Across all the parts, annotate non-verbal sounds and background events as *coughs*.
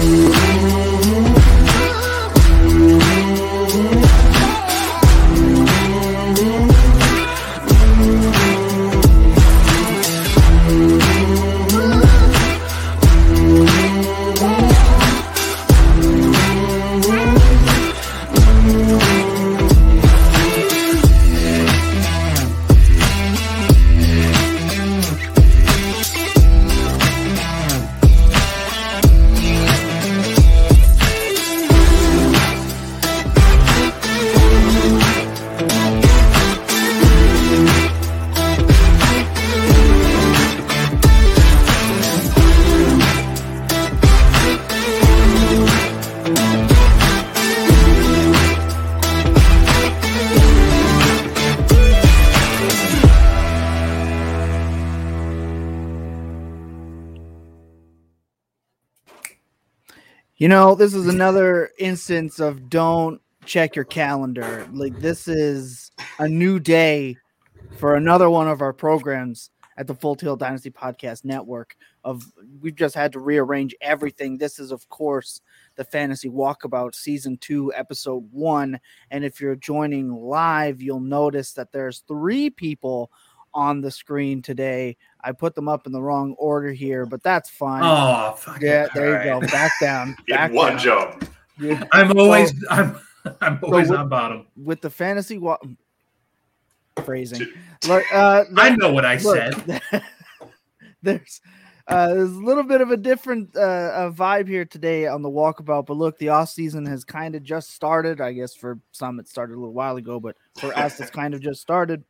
You know, this is another instance of don't check your calendar. Like this is a new day for another one of our programs at the Full Tilt Dynasty Podcast Network. Of we've just had to rearrange everything. This is, of course, the Fantasy Walkabout Season Two, Episode One. And if you're joining live, you'll notice that there's three people on the screen today. I put them up in the wrong order here, but that's fine. Oh, fuck yeah, it. there you All go. Back down. *laughs* Back one down. job. Yeah. I'm always I'm *laughs* I'm always with- on bottom. with the fantasy wa- phrasing. Look, uh, I know what I look, said. *laughs* there's uh, there's a little bit of a different uh, uh, vibe here today on the walkabout, but look, the off season has kind of just started. I guess for some it started a little while ago, but for us it's kind of just started.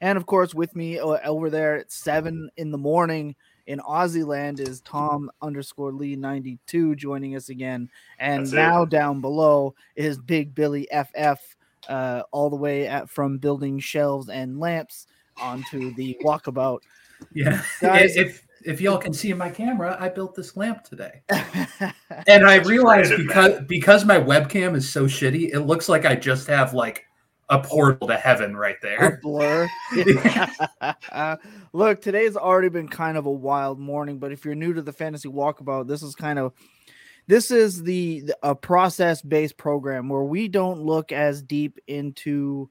And of course, with me uh, over there at seven in the morning in Aussie land is Tom underscore Lee ninety two joining us again, and That's it. now down below is Big Billy FF, uh, all the way at from building shelves and lamps onto the walkabout. Yeah. Guys- if if y'all can see in my camera, I built this lamp today. *laughs* And I realized because because my webcam is so shitty, it looks like I just have like a portal to heaven right a there. blur. *laughs* Look, today's already been kind of a wild morning, but if you're new to the fantasy walkabout, this is kind of this is the- a process based program where we don't look as deep into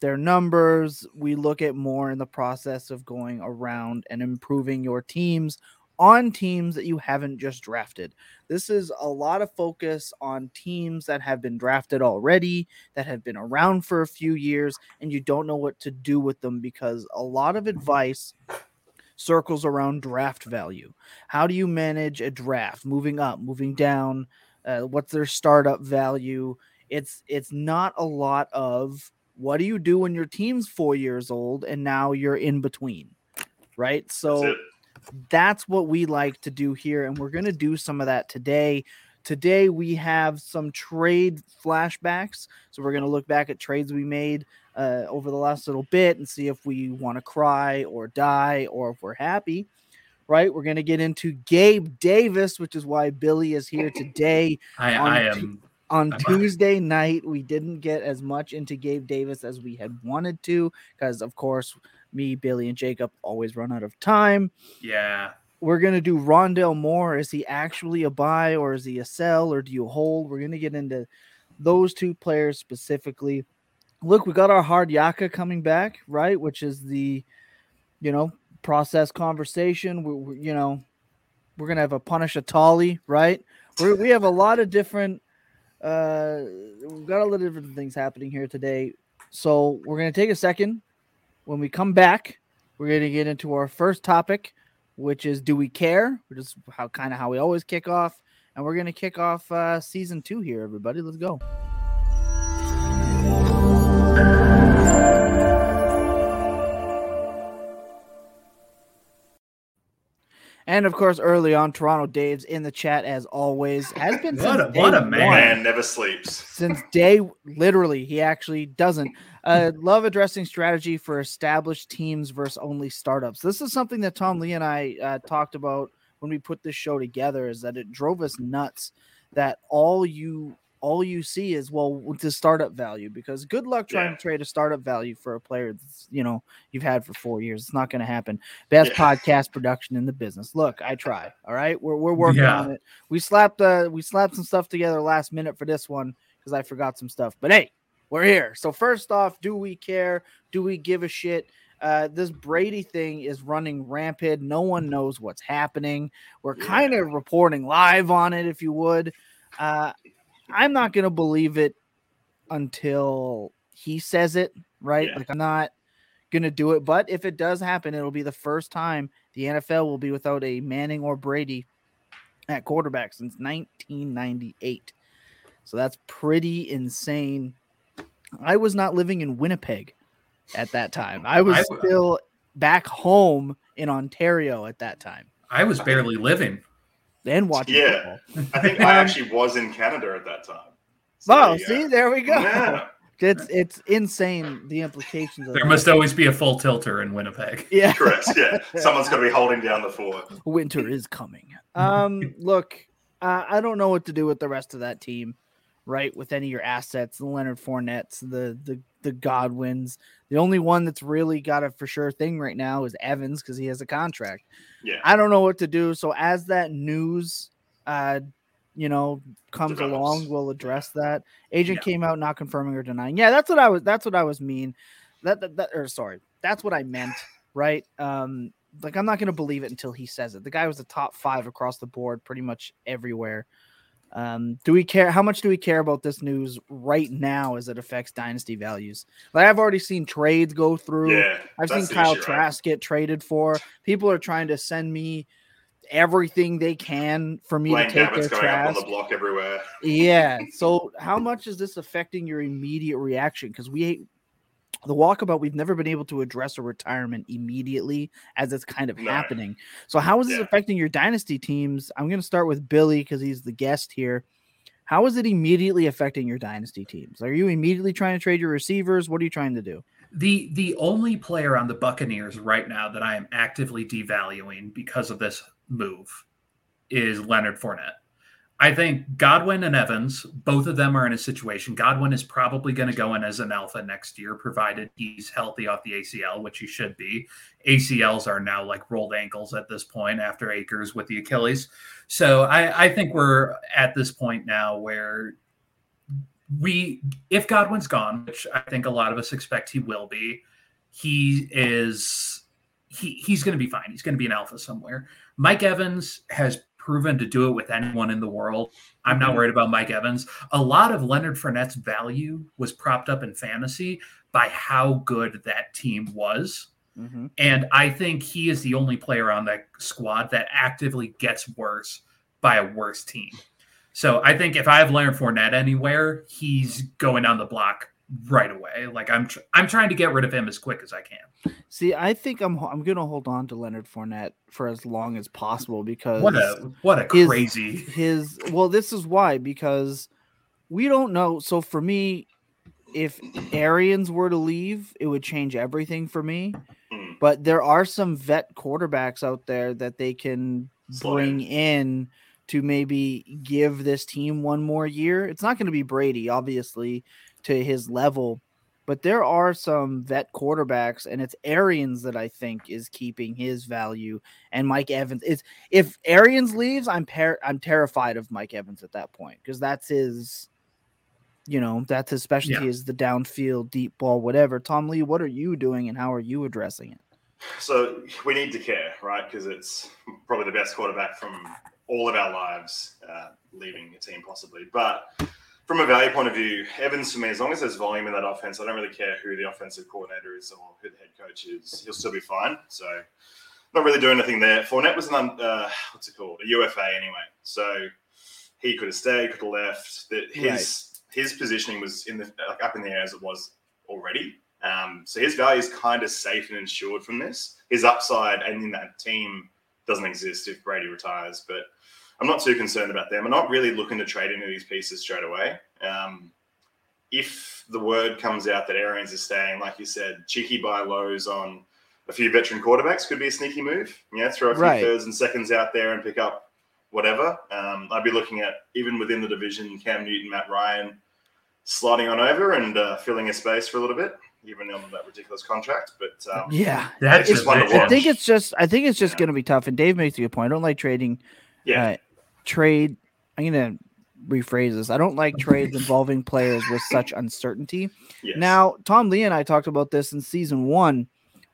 their numbers. We look at more in the process of going around and improving your teams on teams that you haven't just drafted. This is a lot of focus on teams that have been drafted already, that have been around for a few years, and you don't know what to do with them because a lot of advice circles around draft value. How do you manage a draft? Moving up, moving down, uh, what's their startup value? It's it's not a lot of what do you do when your team's four years old and now you're in between, right? So. That's what we like to do here and we're going to do some of that today. Today we have some trade flashbacks so we're going to look back at trades we made uh, over the last little bit and see if we want to cry or die or if we're happy right? We're going to get into gabe davis which is why billy is here today I, on I t- am on I'm- *laughs* Tuesday night, we didn't get as much into Gabe Davis as we had wanted to, because of course, me, Billy, and Jacob always run out of time. yeah. We're gonna do Rondale Moore. Is he actually a buy or is he a sell or do you hold? We're gonna get into those two players specifically. Look, we got our hard yakka coming back, right? Which is the, you know, process conversation. We, we you know, we're gonna have a punish a Tolly, right? We're, we have a lot of different uh we've got a lot of different things happening here today so we're going to take a second when we come back we're going to get into our first topic which is do we care? Which is how kind of how we always kick off. And we're going to kick off uh season two here everybody. Let's go. And of course early on toronto dave's in the chat as always has been *laughs* What a- what a Man never sleeps. since day literally he actually doesn't uh love addressing strategy for established teams versus only startups this is something that tom lee and i uh, talked about when we put this show together is that it drove us nuts that all you all you see is well the startup value because good luck trying Yeah. to trade a startup value for a player that's you know you've had for four years. It's not going to happen. Best Yeah. *laughs* podcast production in the business. Look, I try. All right, we're we're working Yeah. on it. We slapped uh we slapped some stuff together last minute for this one because I forgot some stuff. But hey, we're here. So first off, do we care? Do we give a shit? Uh, this Brady thing is running rampant. No one knows what's happening. We're Yeah. kind of reporting live on it, if you would. Uh, I'm not gonna believe it until he says it, right? Yeah. Like I'm not gonna do it. But if it does happen, it'll be the first time the NFL will be without a Manning or Brady at quarterback since 1998. So that's pretty insane. I was not living in Winnipeg at that time. I was I- still back home in Ontario at that time I was barely living. and watching Yeah. football. I think I actually was in Canada at that time. So Oh, there you see, there we go. Yeah. *laughs* It's it's insane the implications of There that. must always be a full tilter in Winnipeg. *laughs* yeah. Correct. Yeah. *laughs* Someone's got to be holding down the fort. winter is coming. Um, look, uh, I don't know what to do with the rest of that team, right? With any of your assets, the Leonard Fournettes, the the the Godwins. The only one that's really got a for sure thing right now is Evans because he has a contract. Yeah. I don't know what to do. So as that news, uh, you know, comes Develops. along, we'll address that. Agent Yeah. came out not confirming or denying. Yeah, that's what I was. That's what I was mean. That that, that or sorry, that's what I meant. Right. Um, like I'm not gonna believe it until he says it. The guy was the top five across the board, pretty much everywhere. Um, do we care? How much do we care about this news right now as it affects dynasty values? Like I've already seen trades go through. Yeah. I've seen Kyle issue, right? Trask get traded for. People are trying to send me everything they can for me Blaine to take their going up on the block everywhere. Yeah. So how much is this affecting your immediate reaction? Because we the walkabout, we've never been able to address a retirement immediately as it's kind of No. happening. So how is this Yeah. affecting your dynasty teams? I'm gonna start with Billy because he's the guest here. How is it immediately affecting your dynasty teams? Are you immediately trying to trade your receivers? What are you trying to do? The the only player on the Buccaneers right now that I am actively devaluing because of this move is Leonard Fournette. I think Godwin and Evans, both of them are in a situation. Godwin is probably going to go in as an alpha next year, provided he's healthy off the ACL, which he should be. ACLs are now like rolled ankles at this point after Akers with the Achilles. So I, I think we're at this point now where we, if Godwin's gone, which I think a lot of us expect he will be, he is he he's going to be fine. He's going to be an alpha somewhere. Mike Evans has proven to do it with anyone in the world. I'm not worried about Mike Evans. A lot of Leonard Fournette's value was propped up in fantasy by how good that team was. Mm-hmm. And I think he is the only player on that squad that actively gets worse by a worse team. So I think if I have Leonard Fournette anywhere, he's going on the block right away. Like I'm, tr- I'm trying to get rid of him as quick as I can. See, I think I'm I'm gonna hold on to Leonard Fournette for as long as possible because What a, what a his- crazy. his well, this is why because we don't know. So for me, if Arians were to leave, it would change everything for me. Hmm. But there are some vet quarterbacks out there that they can bring in to maybe give this team one more year. It's not going to be Brady, obviously, to his level, but there are some vet quarterbacks, and it's Arians that I think is keeping his value, and Mike Evans. It's if Arians leaves, I'm par- I'm terrified of Mike Evans at that point because that's his. You know, that's his specialty Yeah. is the downfield, deep ball, whatever. Tom Lee, what are you doing and how are you addressing it? So we need to care, right? Because it's probably the best quarterback from all of our lives, uh, leaving a team possibly. But from a value point of view, Evans for me, as long as there's volume in that offense, I don't really care who the offensive coordinator is or who the head coach is. He'll still be fine. So not really doing anything there. Fournette was an uh, what's it called? A UFA anyway. So he could have stayed, could have left. That his his positioning was in the like up in the air as it was already. Um, so his value is kind of safe and insured from this. His upside and in that team doesn't exist if Brady retires. But I'm not too concerned about them. I'm not really looking to trade any of these pieces straight away. Um, if the word comes out that Arians is staying, like you said, cheeky buy lows on a few veteran quarterbacks could be a sneaky move. Yeah, throw a few Right. thirds and seconds out there and pick up whatever. Um, I'd be looking at even within the division, Cam Newton, Matt Ryan sliding on over and uh, filling a space for a little bit, even on that ridiculous contract. But um, yeah, That's just just one to I think it's just I think it's just Yeah. going to be tough. And Dave makes a good point. I don't like trading. yeah, Uh, trade. I'm gonna rephrase this. I don't like trades involving players with such uncertainty. yes. Now, Tom Lee and I talked about this in season one,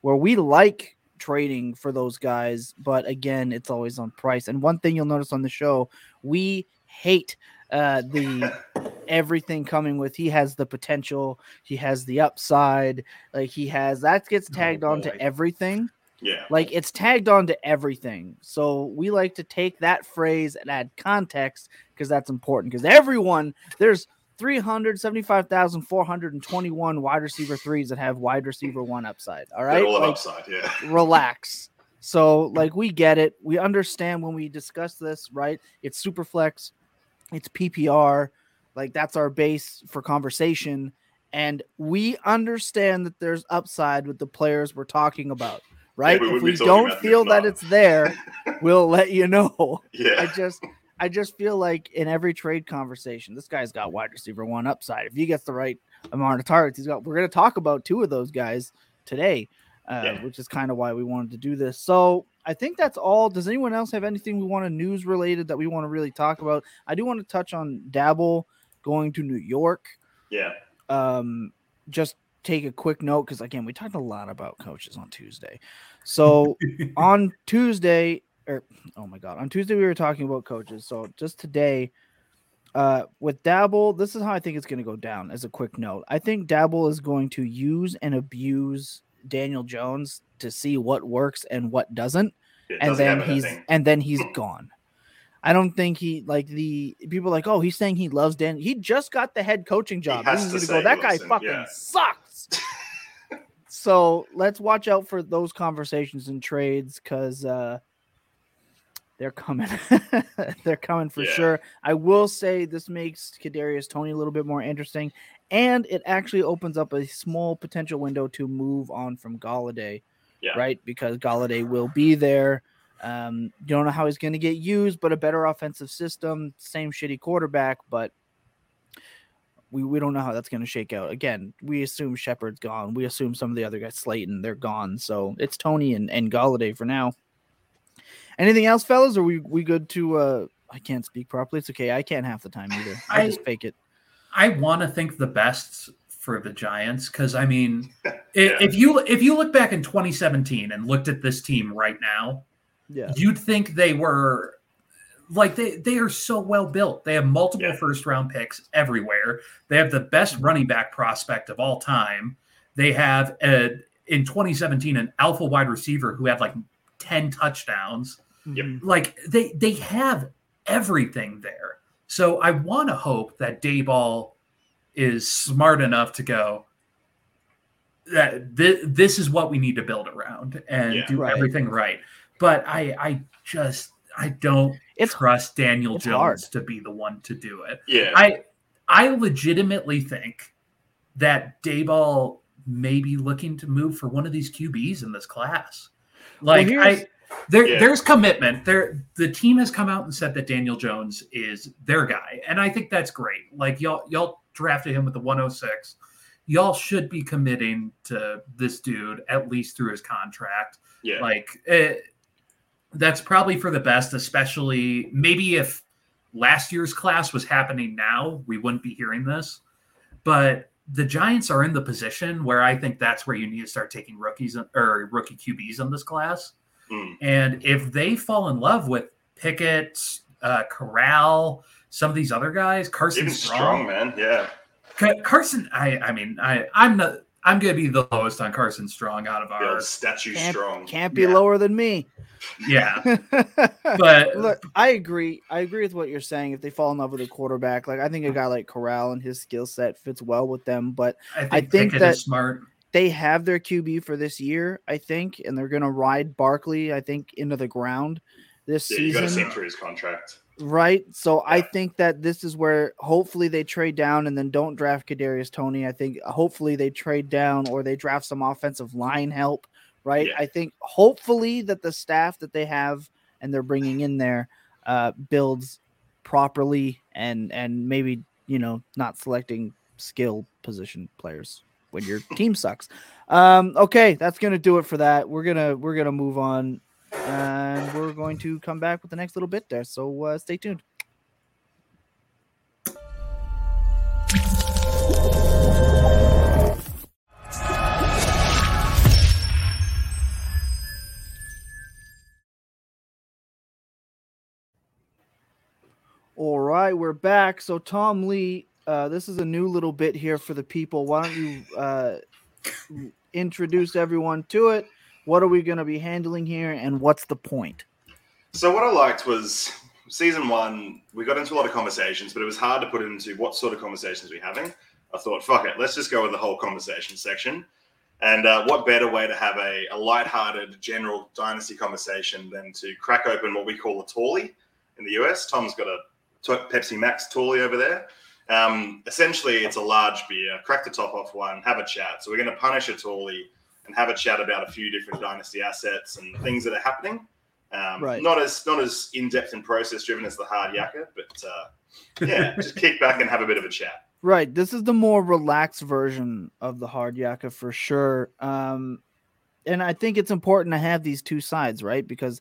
where we like trading for those guys, but again, it's always on price. And one thing you'll notice on the show, we hate uh, the *laughs* everything coming with he has the potential, he has the upside, like he has that gets Oh, tagged on to everything. Yeah, Like it's tagged on to everything. So we like to take that phrase and add context because that's important. Because everyone, there's 375,421 wide receiver threes that have wide receiver one upside. All right. All Like, upside. Yeah, *laughs* relax. So, like, we get it. We understand when we discuss this, right? It's super flex, it's PPR. Like, that's our base for conversation. And we understand that there's upside with the players we're talking about, right? we if we don't feel that it's there, *laughs* we'll let you know. Yeah. I just I just feel like in every trade conversation, this guy's got wide receiver one upside. If he gets the right amount of targets, he's got. We're going to talk about two of those guys today, uh, Yeah. which is kind of why we wanted to do this. So I think that's all. Does anyone else have anything we want to news related that we want to really talk about? I do want to touch on Daboll going to New York. yeah. Um, just take a quick note because again, we talked a lot about coaches on Tuesday. So *laughs* on Tuesday, or oh my god, on Tuesday we were talking about coaches. So just today, uh, with Daboll, this is how I think it's going to go down. As a quick note, I think Daboll is going to use and abuse Daniel Jones to see what works and what doesn't, It and doesn't then he's and then he's *laughs* gone. I don't think he like the people like, oh, he's saying he loves Dan. He just got the head coaching job. has to go, that he guy fucking yeah." sucks. So let's watch out for those conversations and trades because uh they're coming. *laughs* they're coming for Yeah. sure. I will say this makes Kadarius Toney a little bit more interesting, and it actually opens up a small potential window to move on from Golladay Yeah. right? Because Golladay will be there. Um, you don't know how he's going to get used, but a better offensive system, same shitty quarterback, but we, we don't know how that's going to shake out. Again, we assume Shepard's gone. We assume some of the other guys, Slayton, they're gone. So it's Toney and, and Golladay for now. Anything else, fellas? Are we we good to? uh I can't speak properly. It's okay. I can't half the time either. I, I- just fake it. I want to think the best for the Giants because I mean, *laughs* Yeah. if you if you look back in 2017 and looked at this team right now, Yeah. you'd think they were like they they are so well built. They have multiple Yeah. first round picks everywhere. They have the best running back prospect of all time. They have a, in 2017 an alpha wide receiver who had like 10 touchdowns. Yep. Like they they have everything there. So I want to hope that Daboll is smart enough to go that th- this is what we need to build around and Yeah. do Right. everything right. But I I just I don't It's trust Daniel it's Jones hard. to be the one to do it. Yeah, I I legitimately think that Daboll may be looking to move for one of these QBs in this class. Like here's- I there Yeah. there's commitment. There the team has come out and said that Daniel Jones is their guy. And I think that's great. Like y'all y'all drafted him with the 106. Y'all should be committing to this dude at least through his contract yeah, like eh, that's probably for the best especially maybe if last year's class was happening now we wouldn't be hearing this but the giants are in the position where i think that's where you need to start taking rookies or rookie qbs in this class Mm. and if they fall in love with pickett uh, corral some of these other guys carson strong, strong, man. Yeah, carson i i mean i i'm not i'm gonna be the lowest on carson strong out of our old statue Can't- strong. Can't be Yeah. lower than me. yeah *laughs* but Look, I agree. I agree with what you're saying. If they fall in love with a quarterback, like I think a guy like Corral and his skill set fits well with them. But I think, I think Pickett that- is smart. they have their QB for this year, I think, and they're gonna ride Barkley, I think, into the ground this Yeah, you got to see season. him through his contract. Right. So I think that this is where hopefully they trade down and then don't draft Kadarius Toney. I think hopefully they trade down or they draft some offensive line help. Right. Yeah. I think hopefully that the staff that they have and they're bringing in there, uh, builds properly and and maybe you know not selecting skill position players when your *laughs* team sucks. Um, okay, that's gonna do it for that. We're gonna we're gonna move on, and we're going to come back with the next little bit there. So uh, stay tuned. All right, we're back. So Tom Lee, uh, this is a new little bit here for the people. Why don't you uh, introduce everyone to it? What are we going to be handling here, and what's the point? So what I liked was season one. We got into a lot of conversations, but it was hard to put into what sort of conversations we're having. I thought, fuck it, let's just go with the whole conversation section. And uh, what better way to have a, a light-hearted general dynasty conversation than to crack open what we call a Tawley in the US? Tom's got a Pepsi Max Tawley over there. Um, essentially, it's a large beer. Crack the top off one, have a chat. So we're going to punish a Tawley and have a chat about a few different dynasty assets and things that are happening. Um, Right. Not as not as in depth and process driven as the hard yakka, but uh, yeah, *laughs* just kick back and have a bit of a chat. Right. This is the more relaxed version of the hard yakka for sure. Um, and I think it's important to have these two sides, right? Because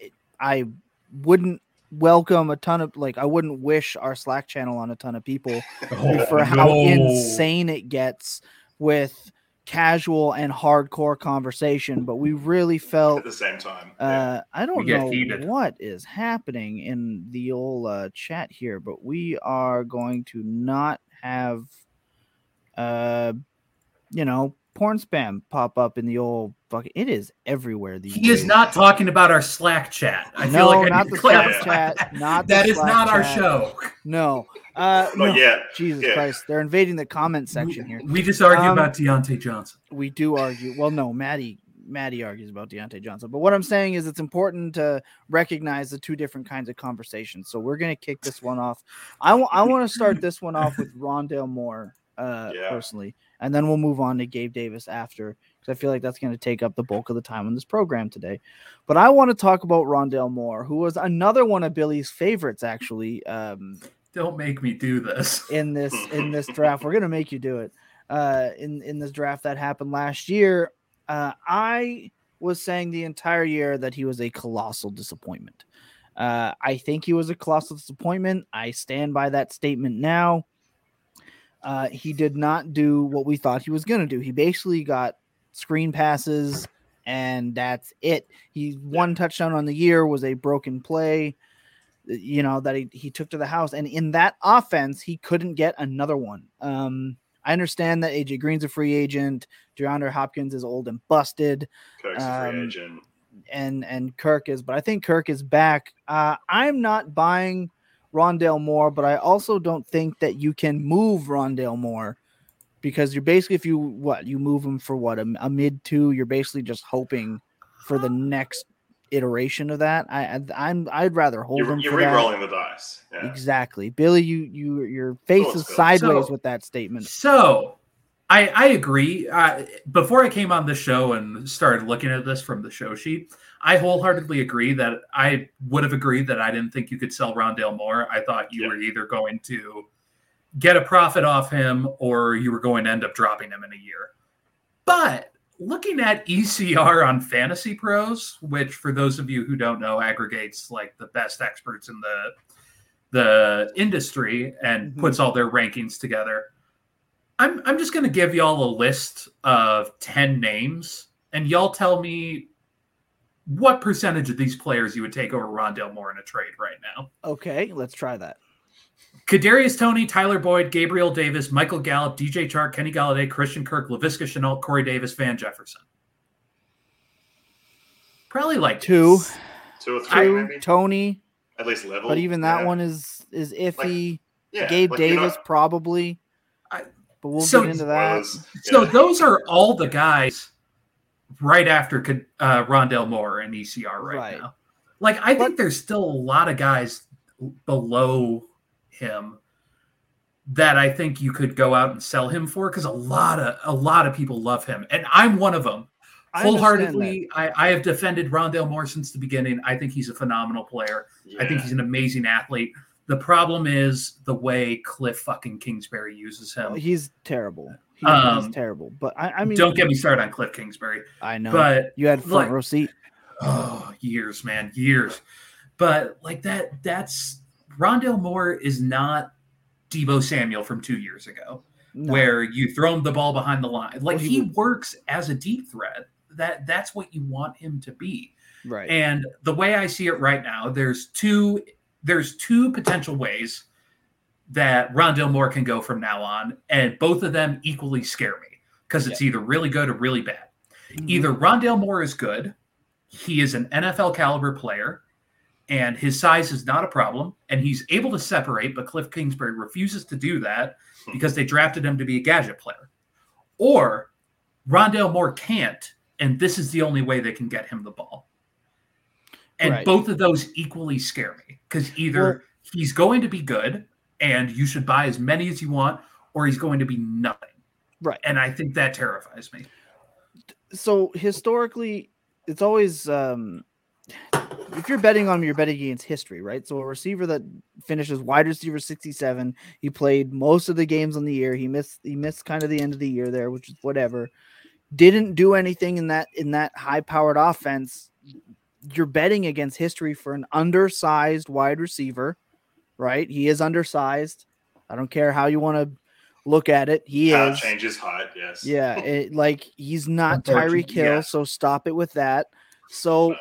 it, I wouldn't welcome a ton of like I wouldn't wish our Slack channel on a ton of people *laughs* Oh, for how no. insane it gets with casual and hardcore conversation. But we really felt At the same time, Yeah. uh, I don't We know heated. what is happening in the old uh, chat here, but we are going to not have, uh, you know, porn spam pop up in the old fucking. It is everywhere. These He is not talking about our Slack chat. I no, feel like I not need the to Slack clarify chat. that. *laughs* Not the That is Slack not our chat. show. No, uh, no. yet. Jesus Yeah. Christ, they're invading the comment section here. We just argued Um, about Diontae Johnson. we do argue. Well, no, Maddie Maddie argues about Diontae Johnson, but what I'm saying is it's important to recognize the two different kinds of conversations. So we're gonna kick this one off. I want to start this one off with Rondale Moore, uh, Yeah. personally, and then we'll move on to Gabe Davis after because I feel like that's going to take up the bulk of the time on this program today. But I want to talk about Rondale Moore, who was another one of Billy's favorites, actually. Um, Don't make me do this. *laughs* in this in this draft. We're gonna make you do it. Uh, in in this draft that happened last year, uh, I was saying the entire year that he was a colossal disappointment. Uh, I think he was a colossal disappointment. I stand by that statement now. Uh, he did not do what we thought he was going to do. He basically got screen passes, and that's it. He one touchdown on the year was a broken play you know that he, he took to the house and in that offense he couldn't get another one um i understand that aj green's a free agent DeAndre hopkins is old and busted Kirk's a free um, agent. and and kirk is but i think kirk is back uh i'm not buying rondale moore but i also don't think that you can move rondale moore because you're basically if you what you move him for what a, a mid two you're basically just hoping for the next iteration of that i, I i'm i'd rather hold You're, him you're for re-rolling the dice. Yeah. Exactly, Billy. You you your face Thoughts, is Bill? sideways So- with that statement. So, I I agree. Uh, before I came on the show and started looking at this from the show sheet, I wholeheartedly agree that I would have agreed that I didn't think you could sell Rondale Moore. I thought you Yeah. were either going to get a profit off him or you were going to end up dropping him in a year. But looking at ECR on Fantasy Pros, which for those of you who don't know aggregates like the best experts in the the industry and Mhm. puts all their rankings together. I'm I'm just going to give y'all a list of 10 names and y'all tell me what percentage of these players you would take over Rondale Moore in a trade right now. Okay, let's try that. Kadarius Toney, Tyler Boyd, Gabriel Davis, Michael Gallup, DJ Chark, Kenny Golladay, Christian Kirk, Laviska Shenault, Corey Davis, Van Jefferson. Probably like Two, Two or three, two, maybe. Toney, At least level. but even that yeah. one is is iffy. Yeah, Gabe like, you're Davis not- probably, I- but we'll So- get into that. spoilers. So those are all the guys right after uh, Rondale Moore and ECR right, Right. now. Like I think But- there's still a lot of guys below him that I think you could go out and sell him for because a lot of a lot of people love him, and I'm one of them. I Full I, I have defended Rondale Moore since the beginning. I think he's a phenomenal player. I think he's an amazing athlete. The problem is the way Cliff fucking Kingsbury uses him. He's terrible. He- Um, terrible. But I, I mean, Don't get me started on Cliff Kingsbury. I know. But you had front like- row seat. oh years man years but like that that's rondale moore is not deebo samuel from two years ago No. where you throw him the ball behind the line like he works as a deep threat that that's what you want him to be right. and the way i see it right now there's two there's two potential ways that rondale moore can go from now on and both of them equally scare me because it's either really good or really bad Mhm. either Rondale Moore is good, he is an NFL caliber player, and his size is not a problem, and he's able to separate, but Cliff Kingsbury refuses to do that because they drafted him to be a gadget player. Or Rondale Moore can't, and this is the only way they can get him the ball. And Right. both of those equally scare me because either Well- he's going to be good and you should buy as many as you want, or he's going to be nothing. Right. And I think that terrifies me. so historically it's always um if you're betting on him, you're betting against history, right? So a receiver that finishes wide receiver 67, he played most of the games on the year. He missed he missed kind of the end of the year there, which is whatever. Didn't do anything in that in that high powered offense. You're betting against history for an undersized wide receiver, right? He is undersized. I don't care how you want to look at it. He How is. changes height, yes. Yeah, *laughs* it, like he's not Unfortunately, Tyreek Hill, yeah. so stop it with that. So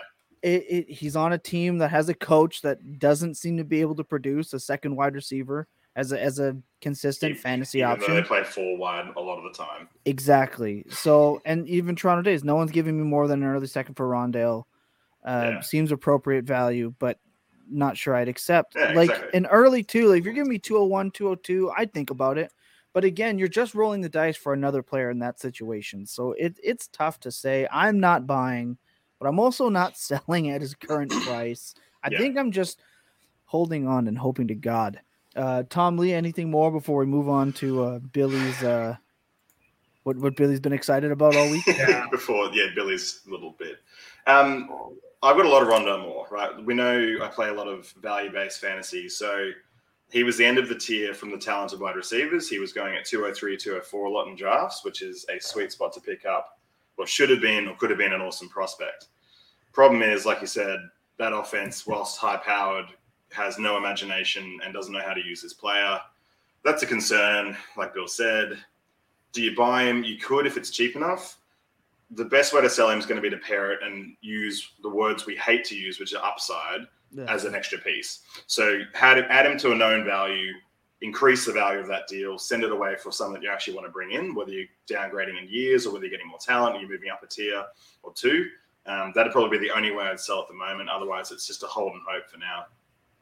it, it, he's on a team that has a coach that doesn't seem to be able to produce a second wide receiver as a as a consistent Even- fantasy Even though option. they play four wide a lot of the time. Exactly. So and even Toronto Days, no one's giving me more than an early second for Rondale. Uh, Yeah. Seems appropriate value, but not sure I'd accept. Yeah, like exactly. an early two, like if you're giving me 201, 202, I'd think about it. But again, you're just rolling the dice for another player in that situation. So it, it's tough to say. I'm not buying, but I'm also not *laughs* selling at his current *coughs* price. I Yeah. think I'm just holding on and hoping to God. Uh, Tom Lee, anything more before we move on to uh, Billy's uh, what what Billy's been excited about all week? *laughs* Yeah. Before, yeah, Billy's little bit. Um, I've got a lot of Rondo Moore, right? We know I play a lot of value based fantasy. So he was the end of the tier from the talented wide receivers. He was going at 203, 204 a lot in drafts, which is a sweet spot to pick up what should have been or could have been an awesome prospect. Problem is, like you said, that offense, whilst high powered, has no imagination and doesn't know how to use his player. That's a concern, like Bill said. Do you buy him? You could if it's cheap enough. The best way to sell him is going to be to pair it and use the words we hate to use, which are upside, as an extra piece. So add, add him to a known value, increase the value of that deal, send it away for someone that you actually want to bring in, whether you're downgrading in years or whether you're getting more talent, or you're moving up a tier or two. Um, that'd probably be the only way I'd sell at the moment. Otherwise, it's just a hold and hope for now.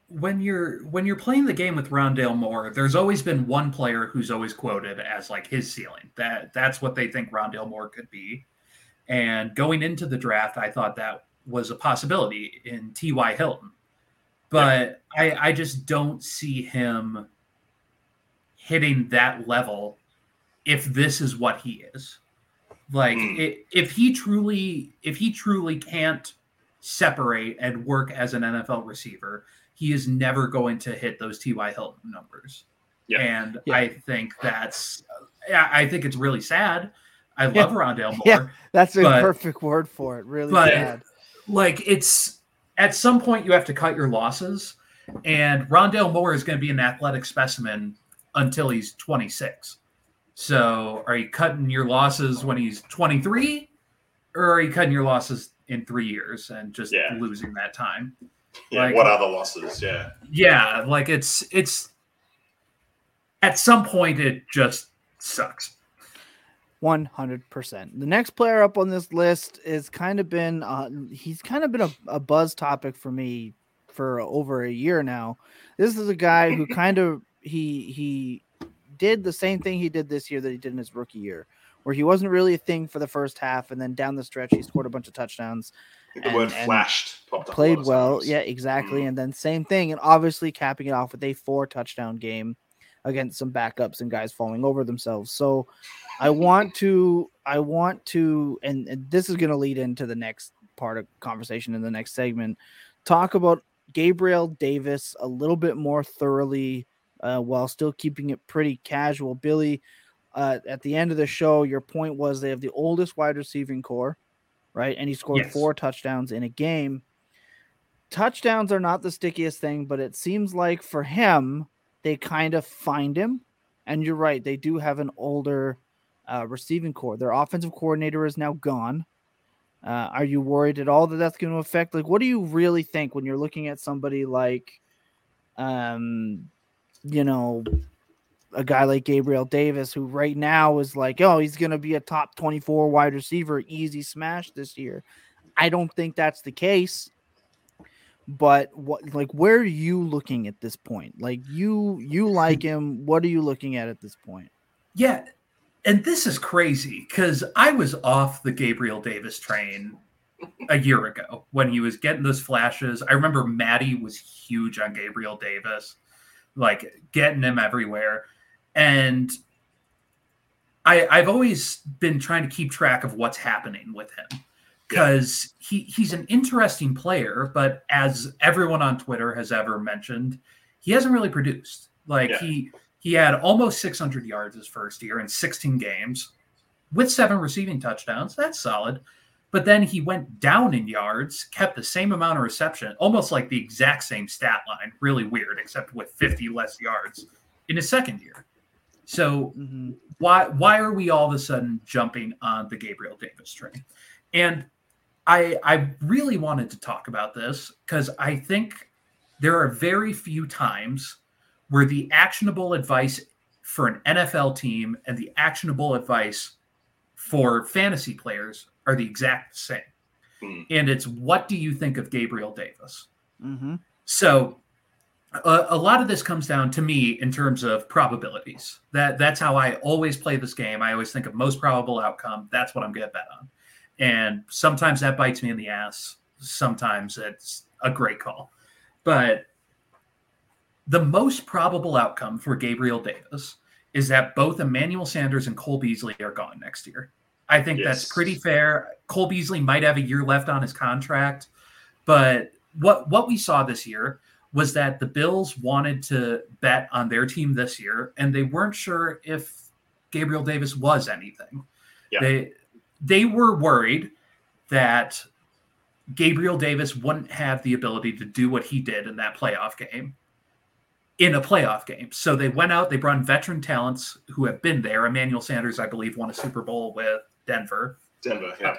when you're when you're playing the game with Rondale Moore, there's always been one player who's always quoted as like his ceiling. That that's what they think Rondale Moore could be. And going into the draft, I thought that was a possibility in T.Y. Hilton. But I, I just don't see him hitting that level if this is what he is. Like hmm. i if he truly if he truly can't separate and work as an NFL receiver, he is never going to hit those T.Y. Hilton numbers. Yeah. And Yeah. I think that's, I think it's really sad. I Yeah. love Rondale Moore. *laughs* Yeah. That's a But- perfect word for it. Really but- bad. Like it's at some point you have to cut your losses, and Rondale Moore is going to be an athletic specimen until he's 26. So are you cutting your losses when he's 23, or are you cutting your losses in three years and just Yeah. losing that time? Yeah. Like- what are the losses? Yeah. Yeah, like it's it's at some point it just sucks. One hundred percent. The next player up on this list is kind of been uh, he's kind of been a, a buzz topic for me for over a year now. This is a guy who kind of he he did the same thing he did this year that he did in his rookie year, where he wasn't really a thing for the first half, and then down the stretch he scored a bunch of touchdowns, I the And- word and flashed played well. times. Yeah, exactly. Mhm. And then same thing, and obviously capping it off with a four touchdown game. against some backups and guys falling over themselves. So I want to, I want to, and, and this is going to lead into the next part of conversation in the next segment. Talk about Gabriel Davis a little bit more thoroughly uh, while still keeping it pretty casual. Billy, uh, at the end of the show, your point was they have the oldest wide receiving core, right? And he scored Yes. four touchdowns in a game. Touchdowns are not the stickiest thing, but it seems like for him, they kind of find him. And you're right, they do have an older uh, receiving core. Their offensive coordinator is now gone. Uh, are you worried at all that that's going to affect? Like, what do you really think when you're looking at somebody like, um, you know, a guy like Gabriel Davis, who right now is like, oh, he's going to be a top 24 wide receiver, easy smash this year. I don't think that's the case. But what, like, where are you looking at this point? Like, you you like *laughs* him. What are you looking at at this point? Yeah. And this is crazy because I was off the Gabriel Davis train a year ago when he was getting those flashes. I remember Maddie was huge on Gabriel Davis, like getting him everywhere. And I, I've always been trying to keep track of what's happening with him because he, he's an interesting player, but as everyone on Twitter has ever mentioned, he hasn't really produced. Like Yeah. he he had almost 600 yards his first year in 16 games with seven receiving touchdowns. That's solid. But then he went down in yards, kept the same amount of reception, almost like the exact same stat line. Really weird, except with 50 less yards in his second year. So Mhm. why why are we all of a sudden jumping on the Gabriel Davis train? And I I really wanted to talk about this because I think there are very few times where the actionable advice for an NFL team and the actionable advice for fantasy players are the exact same. Hmm. And it's what do you think of Gabriel Davis? Mhm. So a, a lot of this comes down to me in terms of probabilities. That that's how I always play this game. I always think of most probable outcome. That's what I'm going to bet on. And sometimes that bites me in the ass. Sometimes it's a great call. But the most probable outcome for Gabriel Davis is that both Emmanuel Sanders and Cole Beasley are gone next year. I think that's pretty fair. Cole Beasley might have a year left on his contract, but what what we saw this year was that the Bills wanted to bet on their team this year, and they weren't sure if Gabriel Davis was anything. Yeah. They they were worried that Gabriel Davis wouldn't have the ability to do what he did in that playoff game in a playoff game. So they went out, they brought in veteran talents who have been there. Emmanuel Sanders, I believe, won a Super Bowl with Denver. Denver, yeah.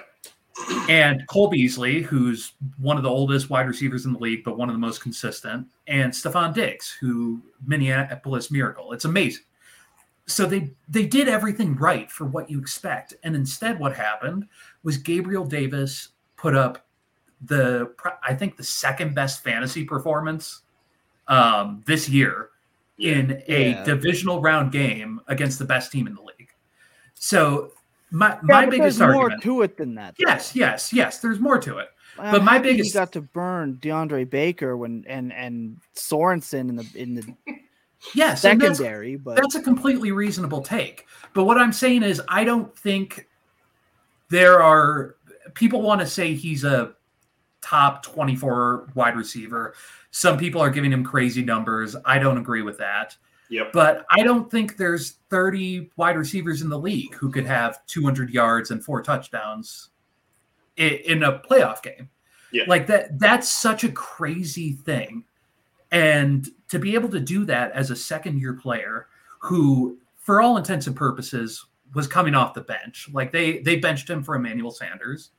And Cole Beasley, who's one of the oldest wide receivers in the league, but one of the most consistent, and Stefon Diggs, who Minneapolis Miracle. It's amazing. So they they did everything right for what you expect. And instead, what happened was Gabriel Davis put up the I think the second best fantasy performance um, this year Yeah. in a Yeah. divisional round game against the best team in the league. So my Yeah, my but biggest there's more to it than that. though. Yes, yes, yes. There's more to it. I'm but my happy biggest- he got to burn DeAndre Baker when and and Sorensen in the in the *laughs* Yes, and that's, secondary, but that's a completely reasonable take. But what I'm saying is, I don't think there are people want to say he's a top 24 wide receiver. Some people are giving him crazy numbers. I don't agree with that. Yep. But I don't think there's 30 wide receivers in the league who could have 200 yards and four touchdowns in a playoff game. Yeah. Like that that's such a crazy thing. And to be able to do that as a second year player who for all intents and purposes was coming off the bench. Like they they benched him for Emmanuel Sanders.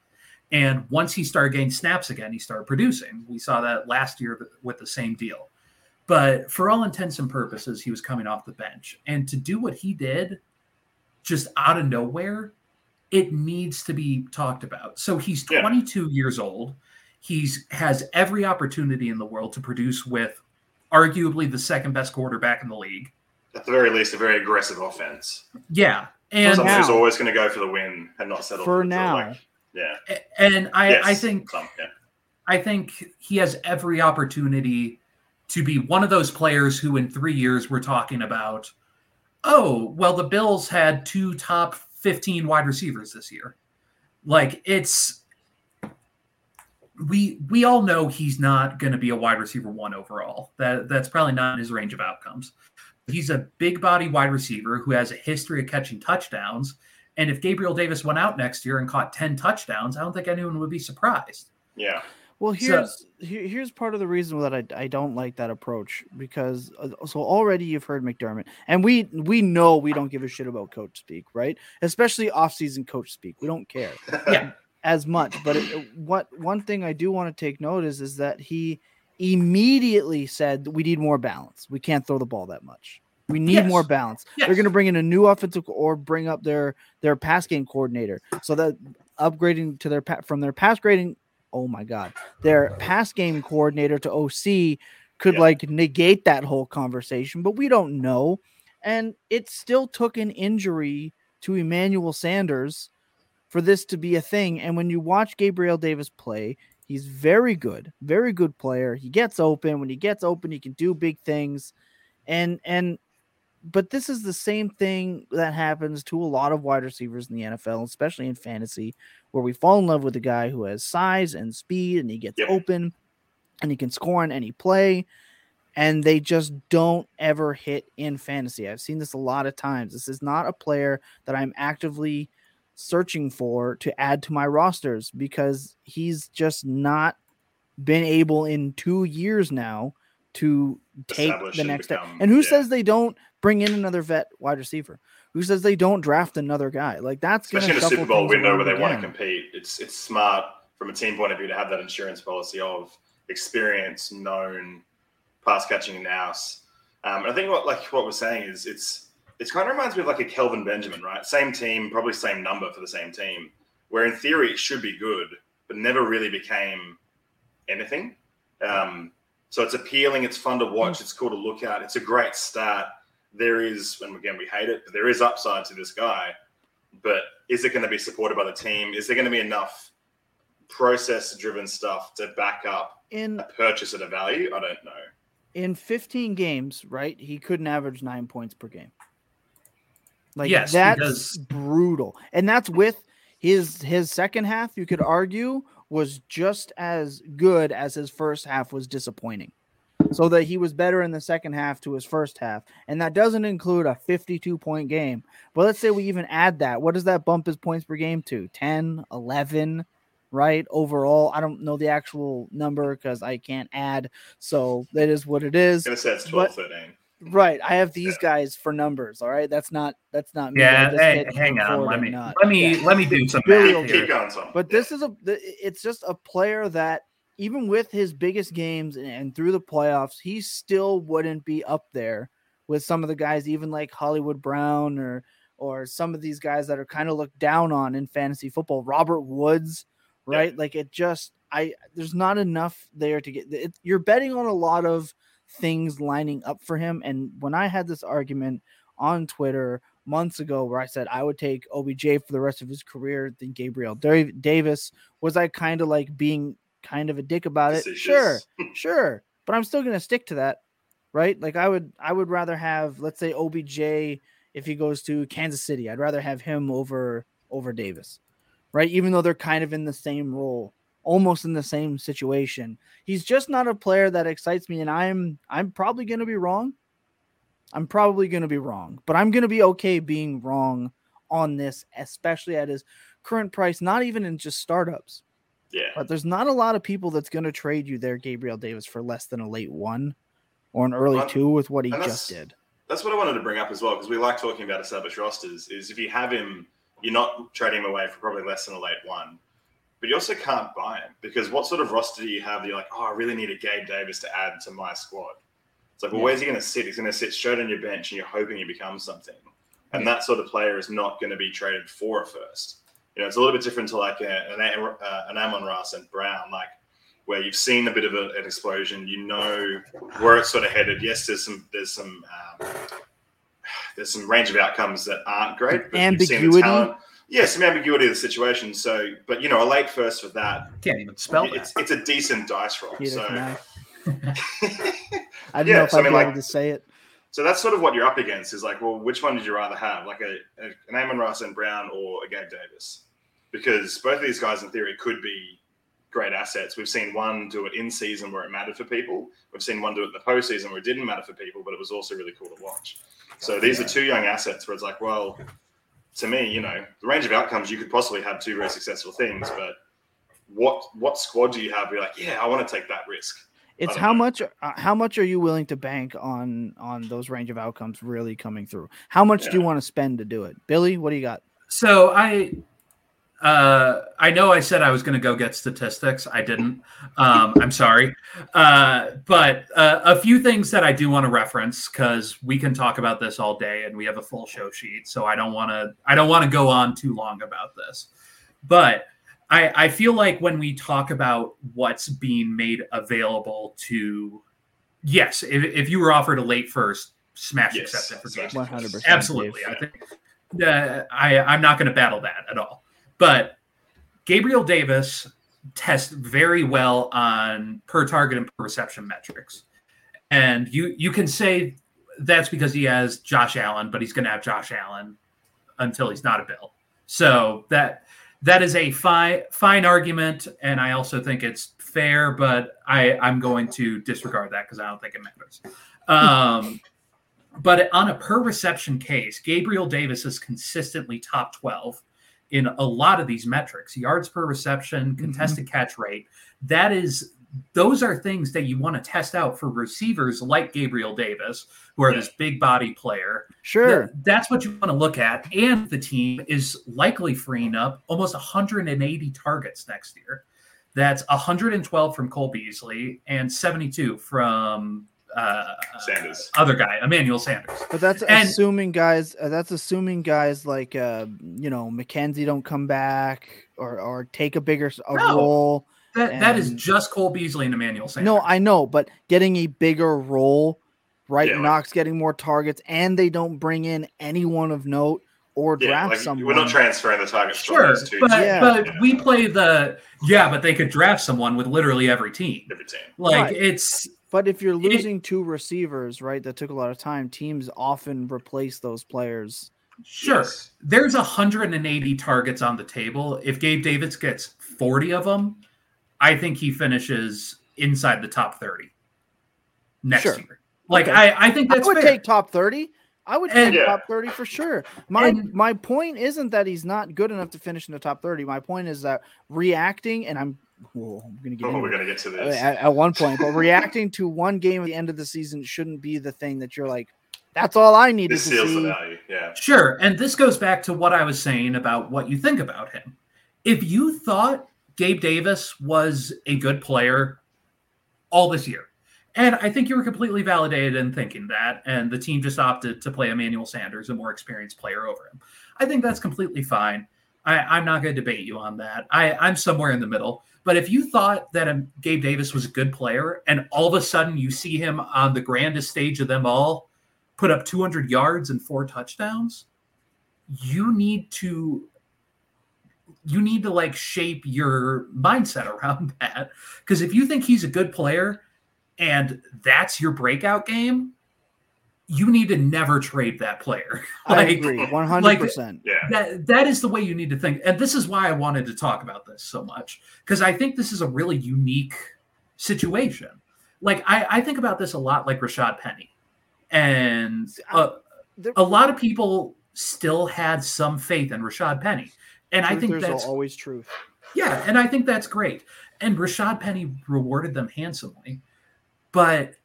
And once he started getting snaps again, he started producing. We saw that last year with the same deal. But for all intents and purposes, he was coming off the bench. And to do what he did just out of nowhere, it needs to be talked about. So he's Yeah. 22 years old. He's has every opportunity in the world to produce with arguably the second best quarterback in the league. At the very least, a very aggressive offense. Yeah. And Someone who's always going to go for the win and not settle for for now, like- yeah. and I, Yes, I think some, yeah. I think he has every opportunity to be one of those players who in three years we're talking about, oh, well, the Bills had two top 15 wide receivers this year. Like it's we we all know he's not going to be a wide receiver one overall. That that's probably not in his range of outcomes. He's a big body wide receiver who has a history of catching touchdowns. And if Gabriel Davis went out next year and caught 10 touchdowns, I don't think anyone would be surprised. Yeah. Well, here's so, here's part of the reason that I, I don't like that approach because uh, so already you've heard McDermott and we we know we don't give a shit about coach speak, right? Especially off-season coach speak. We don't care. *laughs* yeah. As much, but it, what one thing I do want to take note is is that he immediately said we need more balance. We can't throw the ball that much. We need yes. more balance. Yes. They're going to bring in a new offensive or bring up their their pass game coordinator so that upgrading to their from their pass grading. Oh my god, their pass game coordinator to OC could like negate that whole conversation, but we don't know. And it still took an injury to Emmanuel Sanders for this to be a thing. And when you watch Gabriel Davis play, He's very good, very good player. He gets open. When he gets open, he can do big things. And and but this is the same thing that happens to a lot of wide receivers in the NFL, especially in fantasy, where we fall in love with a guy who has size and speed and he gets yeah. open and he can score on any play and they just don't ever hit in fantasy. I've seen this a lot of times. This is not a player that I'm actively searching for to add to my rosters because he's just not been able in two years now to take the next step. And who yeah. says they don't bring in another vet wide receiver? Who says they don't draft another guy? Like that's especially in a Super Bowl window where they again. want to compete. It's it's smart from a team point of view to have that insurance policy of experience, known pass catching nous. Um, and I think what like what we're saying is it's it kind of reminds me of like a Kelvin Benjamin, right? Same team, probably same number for the same team, where in theory it should be good, but never really became anything. Um, so it's appealing, it's fun to watch, it's cool to look at, it's a great stat. There is, and again, we hate it, but there is upside to this guy. But is it going to be supported by the team? Is there going to be enough process driven stuff to back up in a purchase at a value? I don't know. In 15 games, right? He couldn't average nine points per game. Like yes, that's brutal. And that's with his his second half, you could argue, was just as good as his first half was disappointing. So that he was better in the second half to his first half. And that doesn't include a 52 point game. But let's say we even add that. What does that bump his points per game to? 10, 11, right? Overall, I don't know the actual number because I can't add. So that is what it is. It says 12, but, 13. Right. I have these yeah. guys for numbers. All right. That's not that's not me. Yeah. Hey, hang on. Let me not. let me yeah. let me do some math Keep going some. But this is a it's just a player that even with his biggest games and through the playoffs, he still wouldn't be up there with some of the guys, even like Hollywood Brown or or some of these guys that are kind of looked down on in fantasy football. Robert Woods, right? Yeah. Like it just I there's not enough there to get it, you're betting on a lot of things lining up for him. And when I had this argument on Twitter months ago where I said I would take OBJ for the rest of his career than Gabriel Davis, was I kind of like being kind of a dick about it? Sure, *laughs* sure. But I'm still gonna stick to that, right? Like I would I would rather have, let's say, OBJ if he goes to Kansas City. I'd rather have him over over Davis. Right? Even though they're kind of in the same role almost in the same situation. He's just not a player that excites me, and I'm I'm probably going to be wrong. I'm probably going to be wrong, but I'm going to be okay being wrong on this, especially at his current price. Not even in just startups. Yeah. But there's not a lot of people that's going to trade you there, Gabriel Davis, for less than a late one or an early two with what he just did. That's what I wanted to bring up as well, because we like talking about established rosters. Is if you have him, you're not trading him away for probably less than a late one but you also can't buy him because what sort of roster do you have? You're like, oh, I really need a Gabe Davis to add to my squad. It's like, well, yeah. where's he going to sit? He's going to sit straight on your bench, and you're hoping he becomes something. And yeah. that sort of player is not going to be traded for a first. You know, it's a little bit different to like a, an, uh, an Amon-Ra St. Brown, like where you've seen a bit of a, an explosion. You know where it's sort of headed. Yes, there's some there's some um, there's some range of outcomes that aren't great, but ambiguity. You've seen the talent yeah, some ambiguity of the situation. So, but you know, a late first for that can't even spell it's, that. It's a decent dice roll. so, *laughs* I don't Yeah, know if so I I'd mean, be able like- to say it. So that's sort of what you're up against. Is like, well, which one did you rather have, like a, a an Amon-Ra St. Brown or a Gabe Davis? Because both of these guys, in theory, could be great assets. We've seen one do it in season where it mattered for people. We've seen one do it in the postseason where it didn't matter for people, but it was also really cool to watch. So these are two young assets where it's like, well, to me, you know, the range of outcomes you could possibly have two very successful things, but what what squad do you have? You're like, yeah, I want to take that risk. It's how know. much uh, how much are you willing to bank on on those range of outcomes really coming through? How much do you want to spend to do it? Billy, what do you got? So I uh I know I said I was going to go get statistics. I didn't. Um I'm sorry. Uh but uh, a few things that I do want to reference cuz we can talk about this all day and we have a full show sheet. So I don't want to I don't want to go on too long about this. But I I feel like when we talk about what's being made available to yes, if, if you were offered a late first smash Yes, accepted for smash One hundred percent. Absolutely. I think uh, I, I'm not going to battle that at all. But Gabriel Davis tests very well on per target and per reception metrics. And you you can say that's because he has Josh Allen, but he's going to have Josh Allen until he's not a Bill. So that that is a fine fine argument, and I also think it's fair, but I I'm going to disregard that because I don't think it matters. Um, but on a per reception case, Gabriel Davis is consistently top 12 in a lot of these metrics yards per reception, mm-hmm. contested catch rate. That is, those are things that you want to test out for receivers like Gabriel Davis, who are Yeah. this big body player. Sure. Th- That's what you want to look at. And the team is likely freeing up almost 180 targets next year. That's 112 from Cole Beasley and 72 from uh, Sanders. other guy, Emmanuel Sanders. But that's And- assuming guys. Uh, that's assuming guys like uh, you know McKenzie don't come back or or take a bigger s- a No. role. That that is just Cole Beasley and Emmanuel Sanders. No, I know, but getting a bigger role, right? Yeah, like- Knox getting more targets, and they don't bring in anyone of note or Yeah, draft like someone. we're not transferring the targets from sure, those two but to Yeah. but we play the yeah, but they could draft someone with literally every team. every team. Like Right. it's But if you're losing two receivers, right, that took a lot of time, teams often replace those players. sure Yes. there's 180 targets on the table. If Gabe Davis gets 40 of them, I think he finishes inside the top 30 next Sure. year. Like Okay. I, I think that's I would fair. take top 30. I would And- take Yeah. top 30 for sure. My And- my point isn't that he's not good enough to finish in the top 30. My point is that reacting, and I'm well, I'm gonna get Oh, we're it gonna get to uh, this. at one point, but *laughs* reacting to one game at the end of the season shouldn't be the thing that you're like, that's all I needed This to see. value. Yeah. Sure. And this goes back to what I was saying about what you think about him. If you thought Gabe Davis was a good player all this year, and I think you were completely validated in thinking that, and the team just opted to play Emmanuel Sanders, a more experienced player, over him. I think that's completely fine. I, I'm not going to debate you on that. I, I'm somewhere in the middle. But if you thought that Gabe Davis was a good player, and all of a sudden you see him on the grandest stage of them all, put up 200 yards and four touchdowns, you need to you need to like shape your mindset around *laughs* that. Because if you think he's a good player and that's your breakout game, you need to never trade that player. *laughs* I agree, 100%. Yeah. that that is the way you need to think and this is why i wanted to talk about this so much because i think this is a really unique situation like i, I think about this a lot like rashad penny and uh, There- a lot of people still had some faith in rashad penny and i think Truthers that's always truth. yeah, and I think that's great. And Rashad Penny rewarded them handsomely. But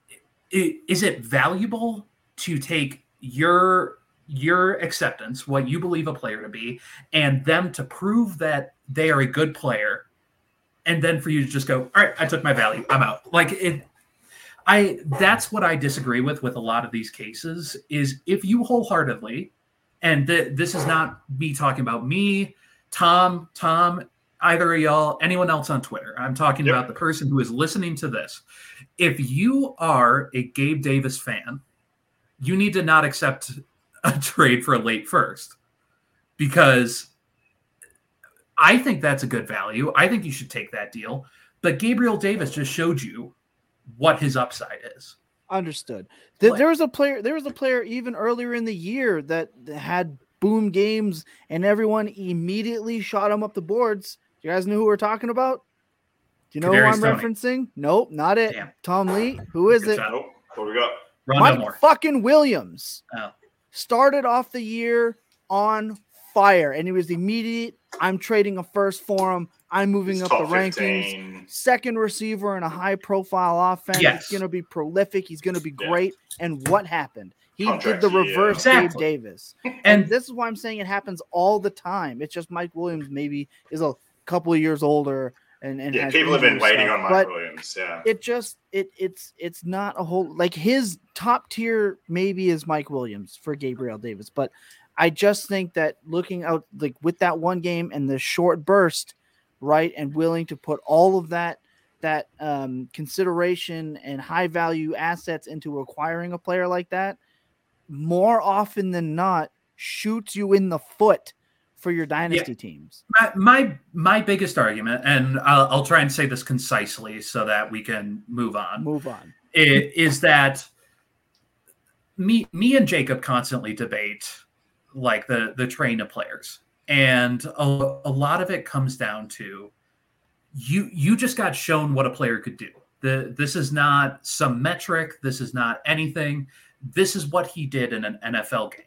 i- is it valuable to take your your acceptance, what you believe a player to be, and them to prove that they are a good player, and then for you to just go, all right, I took my value, I'm out. Like it. I that's what I disagree with with a lot of these cases is if you wholeheartedly, and th- this is not me talking about me, Tom, Tom, either of y'all, anyone else on Twitter. I'm talking Yep. about the person who is listening to this. If you are a Gabe Davis fan, you need to not accept *laughs* a trade for a late first because I think that's a good value. I think you should take that deal. But Gabriel Davis just showed you what his upside is. Understood. There, there was a player. There was a player even earlier in the year that had boom games, and everyone immediately shot him up the boards. You guys know who we're talking about? Do you know Kadarius who I'm Toney. referencing? Nope, not it. Damn. Tom Lee. Who is it? What we got? Mike Moore. fucking Williams. Oh. Started off the year on fire, and he was immediate. I'm trading a first for him. I'm moving He's up the 15. rankings. Second receiver in a high profile offense. Yes. He's going to be prolific. He's going to be great. Yeah. And what happened? He Contract, did the reverse yeah. exactly. Gabe Davis. *laughs* And, and this is why I'm saying it happens all the time. It's just Mike Williams maybe is a couple of years older and, and yeah, people have been waiting stuff. on Mike but Williams. Yeah, it just it it's it's not a whole like his top tier maybe is Mike Williams for Gabriel Davis, but I just think that looking out like with that one game and the short burst, right, and willing to put all of that that um, consideration and high value assets into acquiring a player like that, more often than not, shoots you in the foot for your dynasty yeah. teams. My, my, my biggest argument, and I'll, I'll try and say this concisely so that we can move on. Move on. Is that me? Me and Jacob constantly debate like the the train of players, and a, a lot of it comes down to you. You just got shown what a player could do. The this is not some metric. This is not anything. This is what he did in an NFL game.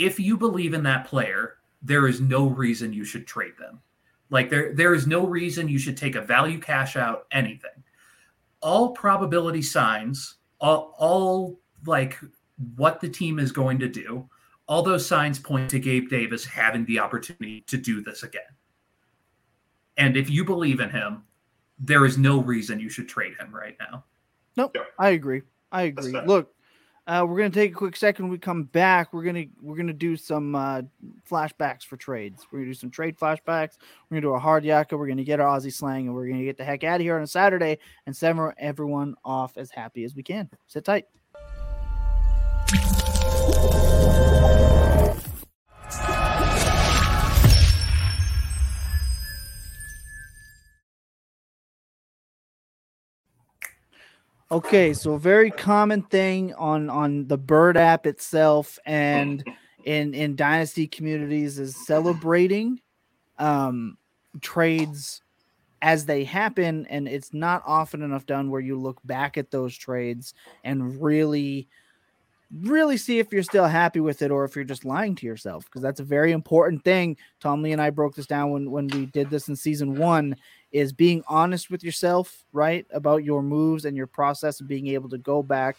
If you believe in that player, there is no reason you should trade them. Like there, there is no reason you should take a value cash out, anything. All probability signs, all, all like what the team is going to do, all those signs point to Gabe Davis having the opportunity to do this again. And if you believe in him, there is no reason you should trade him right now. Nope, I agree. I agree. Look, uh, we're gonna take a quick second. When we come back. We're gonna we're gonna do some uh, flashbacks for trades. We're gonna do some trade flashbacks. We're gonna do a hard yakka. We're gonna get our Aussie slang, and we're gonna get the heck out of here on a Saturday and send everyone off as happy as we can. Sit tight. Okay, so very common thing on on the Bird app itself and in in dynasty communities is celebrating um trades as they happen and it's not often enough done where you look back at those trades and really really see if you're still happy with it or if you're just lying to yourself because that's a very important thing. Tom lee and i broke this down when when we did this in season one is being honest with yourself, right? About your moves and your process and being able to go back,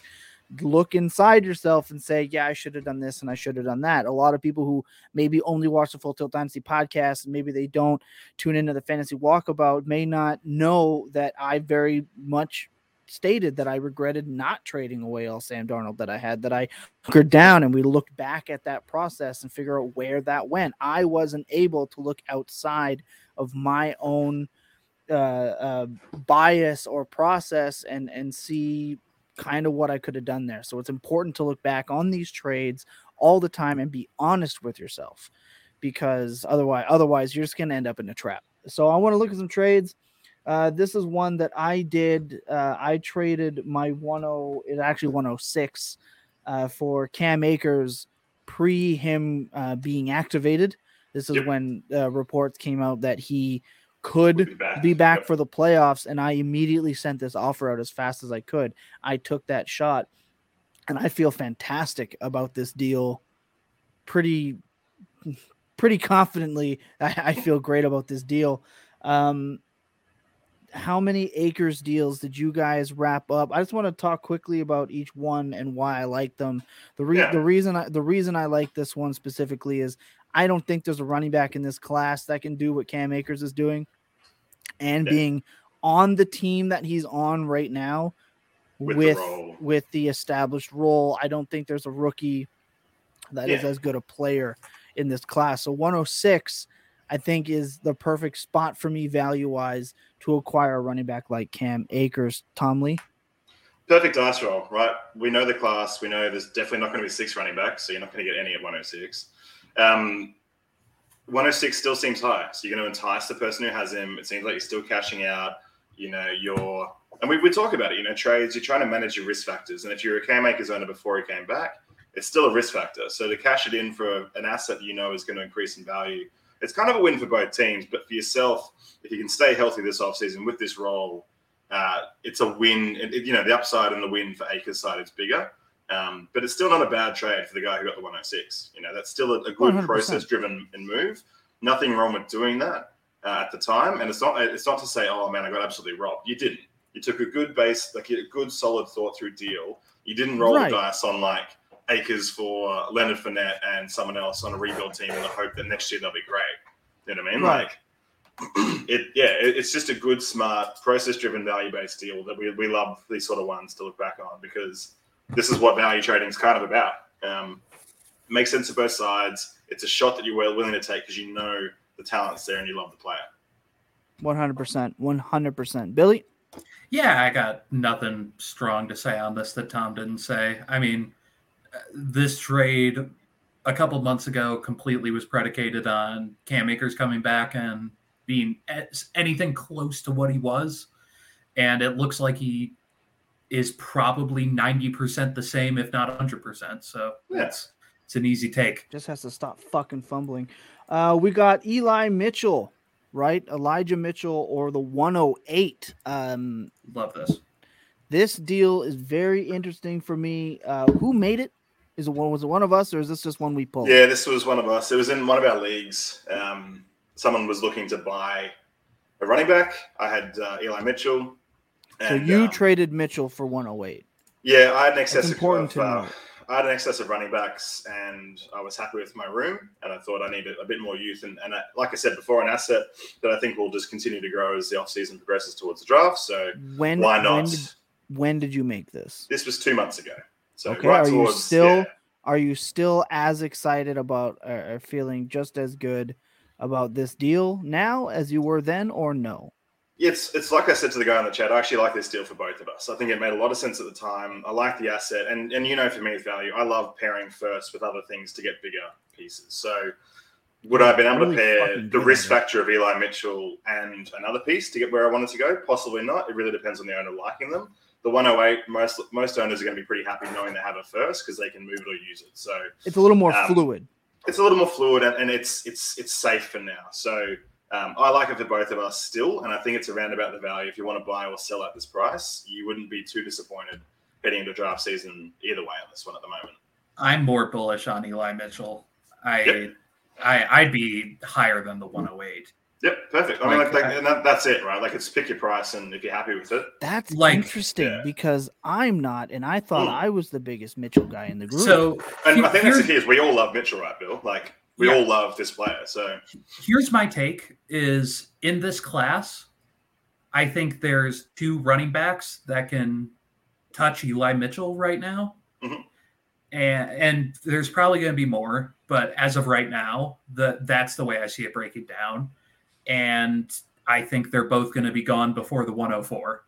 look inside yourself and say, yeah, I should have done this and I should have done that. A lot of people who maybe only watch the Full Tilt Dynasty podcast and maybe they don't tune into the fantasy walkabout may not know that I very much stated that I regretted not trading away all Sam Darnold that I had, that I hunkered down and we looked back at that process and figure out where that went. I wasn't able to look outside of my own – uh, uh, bias or process and and see kind of what I could have done there. So it's important to look back on these trades all the time and be honest with yourself because otherwise otherwise you're just going to end up in a trap. So I want to look at some trades. Uh, this is one that I did. Uh, I traded my 10 it actually 106 uh, for Cam Akers pre him uh, being activated. This is yep. when uh, reports came out that he could be back, be back yep. for the playoffs. And I immediately sent this offer out as fast as I could. I took that shot and I feel fantastic about this deal. Pretty, pretty confidently. *laughs* I, I feel great about this deal. Um, how many Akers deals did you guys wrap up? I just want to talk quickly about each one and why I like them. The re- yeah. the reason I, the reason I like this one specifically is I don't think there's a running back in this class that can do what Cam Akers is doing. And yeah. being on the team that he's on right now with with the, with the established role, I don't think there's a rookie that yeah. is as good a player in this class. So 106 I think is the perfect spot for me value wise to acquire a running back like Cam Akers, Tom Lee. Perfect dice roll, right? We know the class. We know there's definitely not going to be six running backs, so you're not going to get any at 106. Um, 106 still seems high. So you're going to entice the person who has him. It seems like you're still cashing out. You know, you're and we, we talk about it. You know, trades. You're trying to manage your risk factors, and if you're a Cam Akers owner before he came back, it's still a risk factor. So to cash it in for an asset you know is going to increase in value, it's kind of a win for both teams. But for yourself, if you can stay healthy this offseason with this role, uh, it's a win. It, you know, the upside and the win for Akers side is bigger. Um, but it's still not a bad trade for the guy who got the 106. You know, that's still a, a good 100%. process driven move. Nothing wrong with doing that uh, at the time. And it's not it's not to say, oh man, I got absolutely robbed. You didn't. You took a good base, like a good solid thought through deal. You didn't roll Right. the dice on like Akers for Leonard Fournette and someone else on a rebuild team in the hope that next year they'll be great. You know what I mean? Right. Like *clears throat* it yeah, it, it's just a good, smart, process driven, value based deal that we, we love these sort of ones to look back on because this is what value trading is kind of about. Um, makes sense to both sides. It's a shot that you're willing to take because you know the talent's there and you love the player. One hundred percent. One hundred percent. Billy. Yeah, I got nothing strong to say on this that Tom didn't say. I mean, uh, this trade a couple months ago completely was predicated on Cam Akers coming back and being anything close to what he was. And it looks like he is probably 90% the same, if not 100%. So Yeah. it's, it's an easy take. Just has to stop fucking fumbling. Uh, we got Eli Mitchell, right? Elijah Mitchell or the 108. Um, Love this. this deal is very interesting for me. Uh, who made it? Is it one? Was it one of us, or is this just one we pulled? Yeah, this was one of us. It was in one of our leagues. Um, someone was looking to buy a running back. I had uh, Eli Mitchell. So and, you um, traded Mitchell for 108. Yeah, I had an excess That's of, important of, to uh. I had an excess of running backs, and I was happy with my room. And I thought I needed a bit more youth, and, and I, like I said before, an asset that I think will just continue to grow as the offseason progresses towards the draft. So When? why When not? did, when did you make this? This was two months ago. So Okay, right are you still- yeah. Are you still as excited about or feeling just as good about this deal now as you were then, or no? It's it's like I said to the guy in the chat. I actually like this deal for both of us. I think it made a lot of sense at the time. I like the asset, and and you know, for me, value, I love pairing first with other things to get bigger pieces. So, would I have been able Really to pair the risk factor of Eli Mitchell and another piece to get where I wanted to go? Possibly not. It really depends on the owner liking them. The 108, most most owners are going to be pretty happy knowing they have it first because they can move it or use it. So It's a little more Um, fluid. it's a little more fluid and, and it's it's it's safe for now. So um, I like it for both of us still, and I think it's around about the value. If you want to buy or sell at this price, you wouldn't be too disappointed heading into draft season either way on this one at the moment. I'm more bullish on Eli Mitchell. I, Yep. I I'd be higher than the 108. Yep, perfect. I mean, Like, like, like that, that's it, right? Like, it's pick your price, and if you're happy with it, That's like- interesting Yeah. because I'm not, and I thought Mm. I was the biggest Mitchell guy in the group. So and I think that's the here's- key is we all love Mitchell, right, Bill? Like, we Yeah. all love this player. So here's my take is in this class i think there's two running backs that can touch eli mitchell right now Mhm. and and there's probably going to be more but as of right now the that's the way i see it breaking down and i think they're both going to be gone before the 104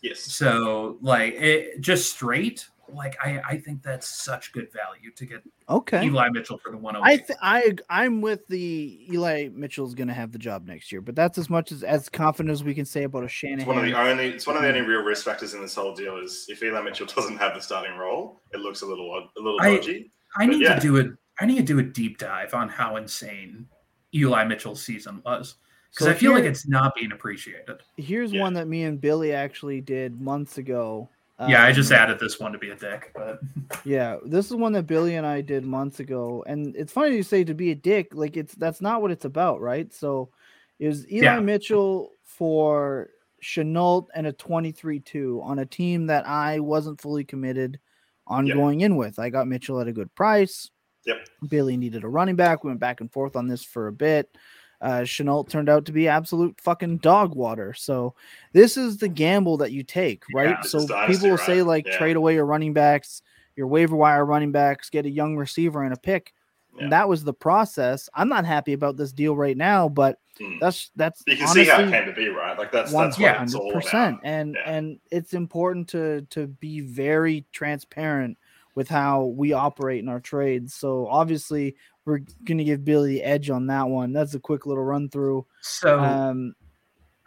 yes, so like it just straight like i i think that's such good value to get okay, eli mitchell for the 108 I th- I I'm with the Eli Mitchell's going to have the job next year, but that's as much as as confident as we can say about a Shanahan. it's one of the only it's one of the only real risk factors in this whole deal is if Eli Mitchell *laughs* doesn't have the starting role, it looks a little odd, a little I- dodgy. I need yeah. to do a I need to do a deep dive on how insane Eli Mitchell's season was because So I feel like it's not being appreciated. Here's Yeah. one that me and Billy actually did months ago. Yeah, I just Um, added this one to be a dick, but *laughs* Yeah, this is one that Billy and I did months ago, and it's funny you say to be a dick. Like it's that's not what it's about, right? So, it was Eli Yeah. Mitchell for Shenault and a 23-2 on a team that I wasn't fully committed on Yep. going in with. I got Mitchell at a good price. Yep. Billy needed a running back. We went back and forth on this for a bit. Uh, Shenault turned out to be absolute fucking dog water. So this is the gamble that you take, right? Yeah, so people will say like Yeah. trade away your running backs, your waiver wire running backs, get a young receiver and a pick. Yeah. And that was the process. I'm not happy about this deal right now, but Hmm. that's that's You can honestly see how it came to be, right? Like that's one that's what it's hundred all percent. about. And Yeah. and it's important to to be very transparent with how we operate in our trades. So obviously we're gonna give Billy the edge on that one. That's a quick little run through. so Um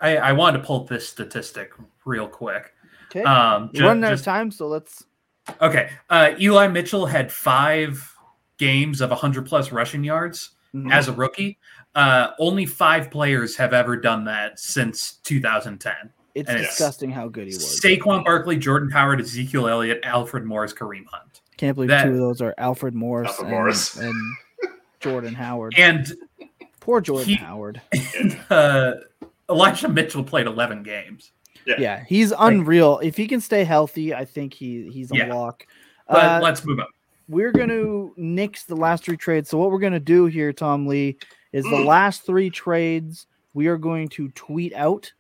I, I wanted to pull this statistic real quick. Okay. Um, We're running out of time, so let's. okay. Uh, Eli Mitchell had five games of 100 plus rushing yards Mhm. as a rookie. Uh, only five players have ever done that since 2010. It's and it's- disgusting how good he was. Saquon Barkley, Jordan Howard, Ezekiel Elliott, Alfred Morris, Kareem Hunt. Can't believe that- two of those are Alfred Morris, Alfred and, Morris. and Jordan Howard. And Poor Jordan he- Howard. uh, Elijah Mitchell played 11 games. Yeah. Yeah, he's unreal. If he can stay healthy, I think he he's a Yeah. lock. But Uh, let's move on. we're going to nix the last three trades. So what we're going to do here, Tom Lee, is the Mm. last three trades we are going to tweet out,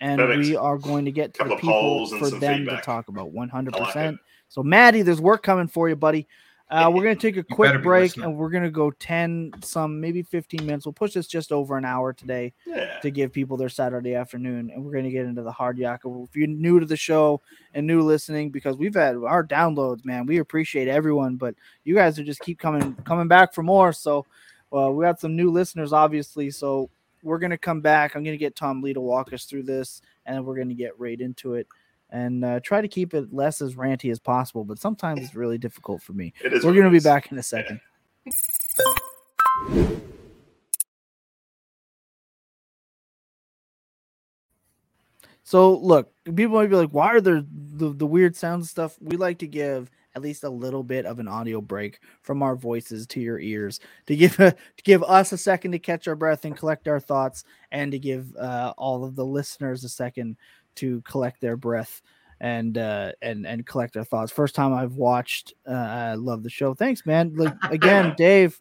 and Perfect. we are going to get to Couple the people for them feedback. to talk about. One hundred I like percent. So Maddie, there's work coming for you, buddy. Uh, we're going to take a quick break, and we're going to go ten, some maybe fifteen minutes. We'll push this just over an hour today Yeah. to give people their Saturday afternoon, and we're going to get into the hard yakka. If you're new to the show and new listening, because we've had our downloads, man, we appreciate everyone, but you guys are just keep coming coming back for more. So, well, we got some new listeners, obviously. So we're going to come back. I'm going to get Tom Lee to walk us through this, and we're going to get right into it. And uh, try to keep it less as ranty as possible, but sometimes it's really difficult for me. We're going to be back in a second. So look, people might be like, "Why are there the, the weird sound stuff?" We like to give at least a little bit of an audio break from our voices to your ears to give *laughs* to give us a second to catch our breath and collect our thoughts, and to give uh, all of the listeners a second to collect their breath and uh, and and collect their thoughts. First time I've watched. Uh, I love the show. Thanks, man. Like *laughs* again, Dave.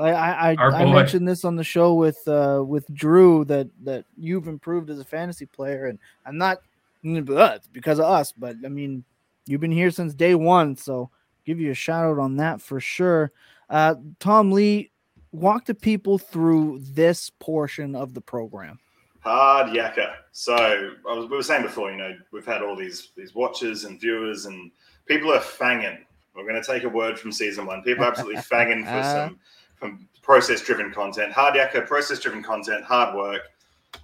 I I, I, I mentioned this on the show with uh, with Drew that that you've improved as a fantasy player, and I'm not uh, because of us, but I mean you've been here since day one, so give you a shout out on that for sure. Uh, Tom Lee, walk the people through this portion of the program. Hard yakka. So I was, we were saying before, you know, we've had all these these watchers and viewers, and people are fanging. We're going to take a word from season one. People are absolutely *laughs* fanging for some from process driven content. Hard yakka, process driven content, hard work,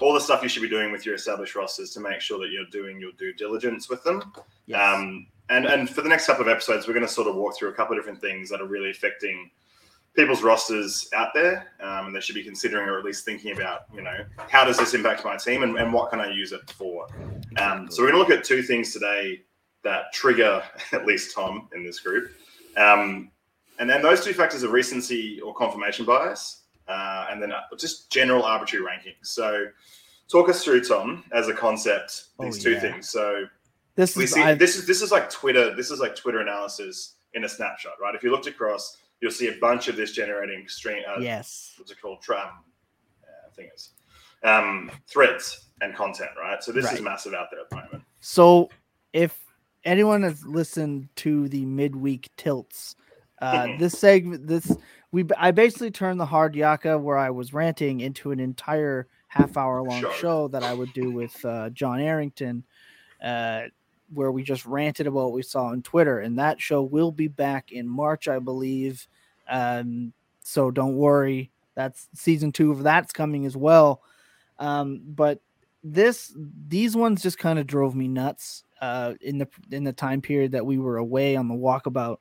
all the stuff you should be doing with your established rosters to make sure that you're doing your due diligence with them. Um, and and for the next couple of episodes, we're going to sort of walk through a couple of different things that are really affecting people's rosters out there, um, and they should be considering or at least thinking about, you know, how does this impact my team and, and what can I use it for? Um, so we're going to look at two things today that trigger *laughs* at least Tom in this group, um, and then those two factors are recency or confirmation bias, uh, and then uh, just general arbitrary rankings. So talk us through Tom as a concept these Oh, two yeah. things. So This we is see this is this is like Twitter. This is like Twitter analysis in a snapshot, right? If you looked across, you'll see a bunch of this generating string. Uh, yes. What's it called? Tram. Uh, I think it's um, threads and content, right? So this is massive out there at the moment. So if anyone has listened to the midweek tilts, uh, Mhm. this segment, this we I basically turned the hard yakka where I was ranting into an entire half hour long Show. show that I would do with uh, John Arrington, uh, where we just ranted about what we saw on Twitter, and that show will be back in March, I believe. Um, so don't worry, that's season two of that's coming as well. Um, but this these ones just kind of drove me nuts uh in the in the time period that we were away on the walkabout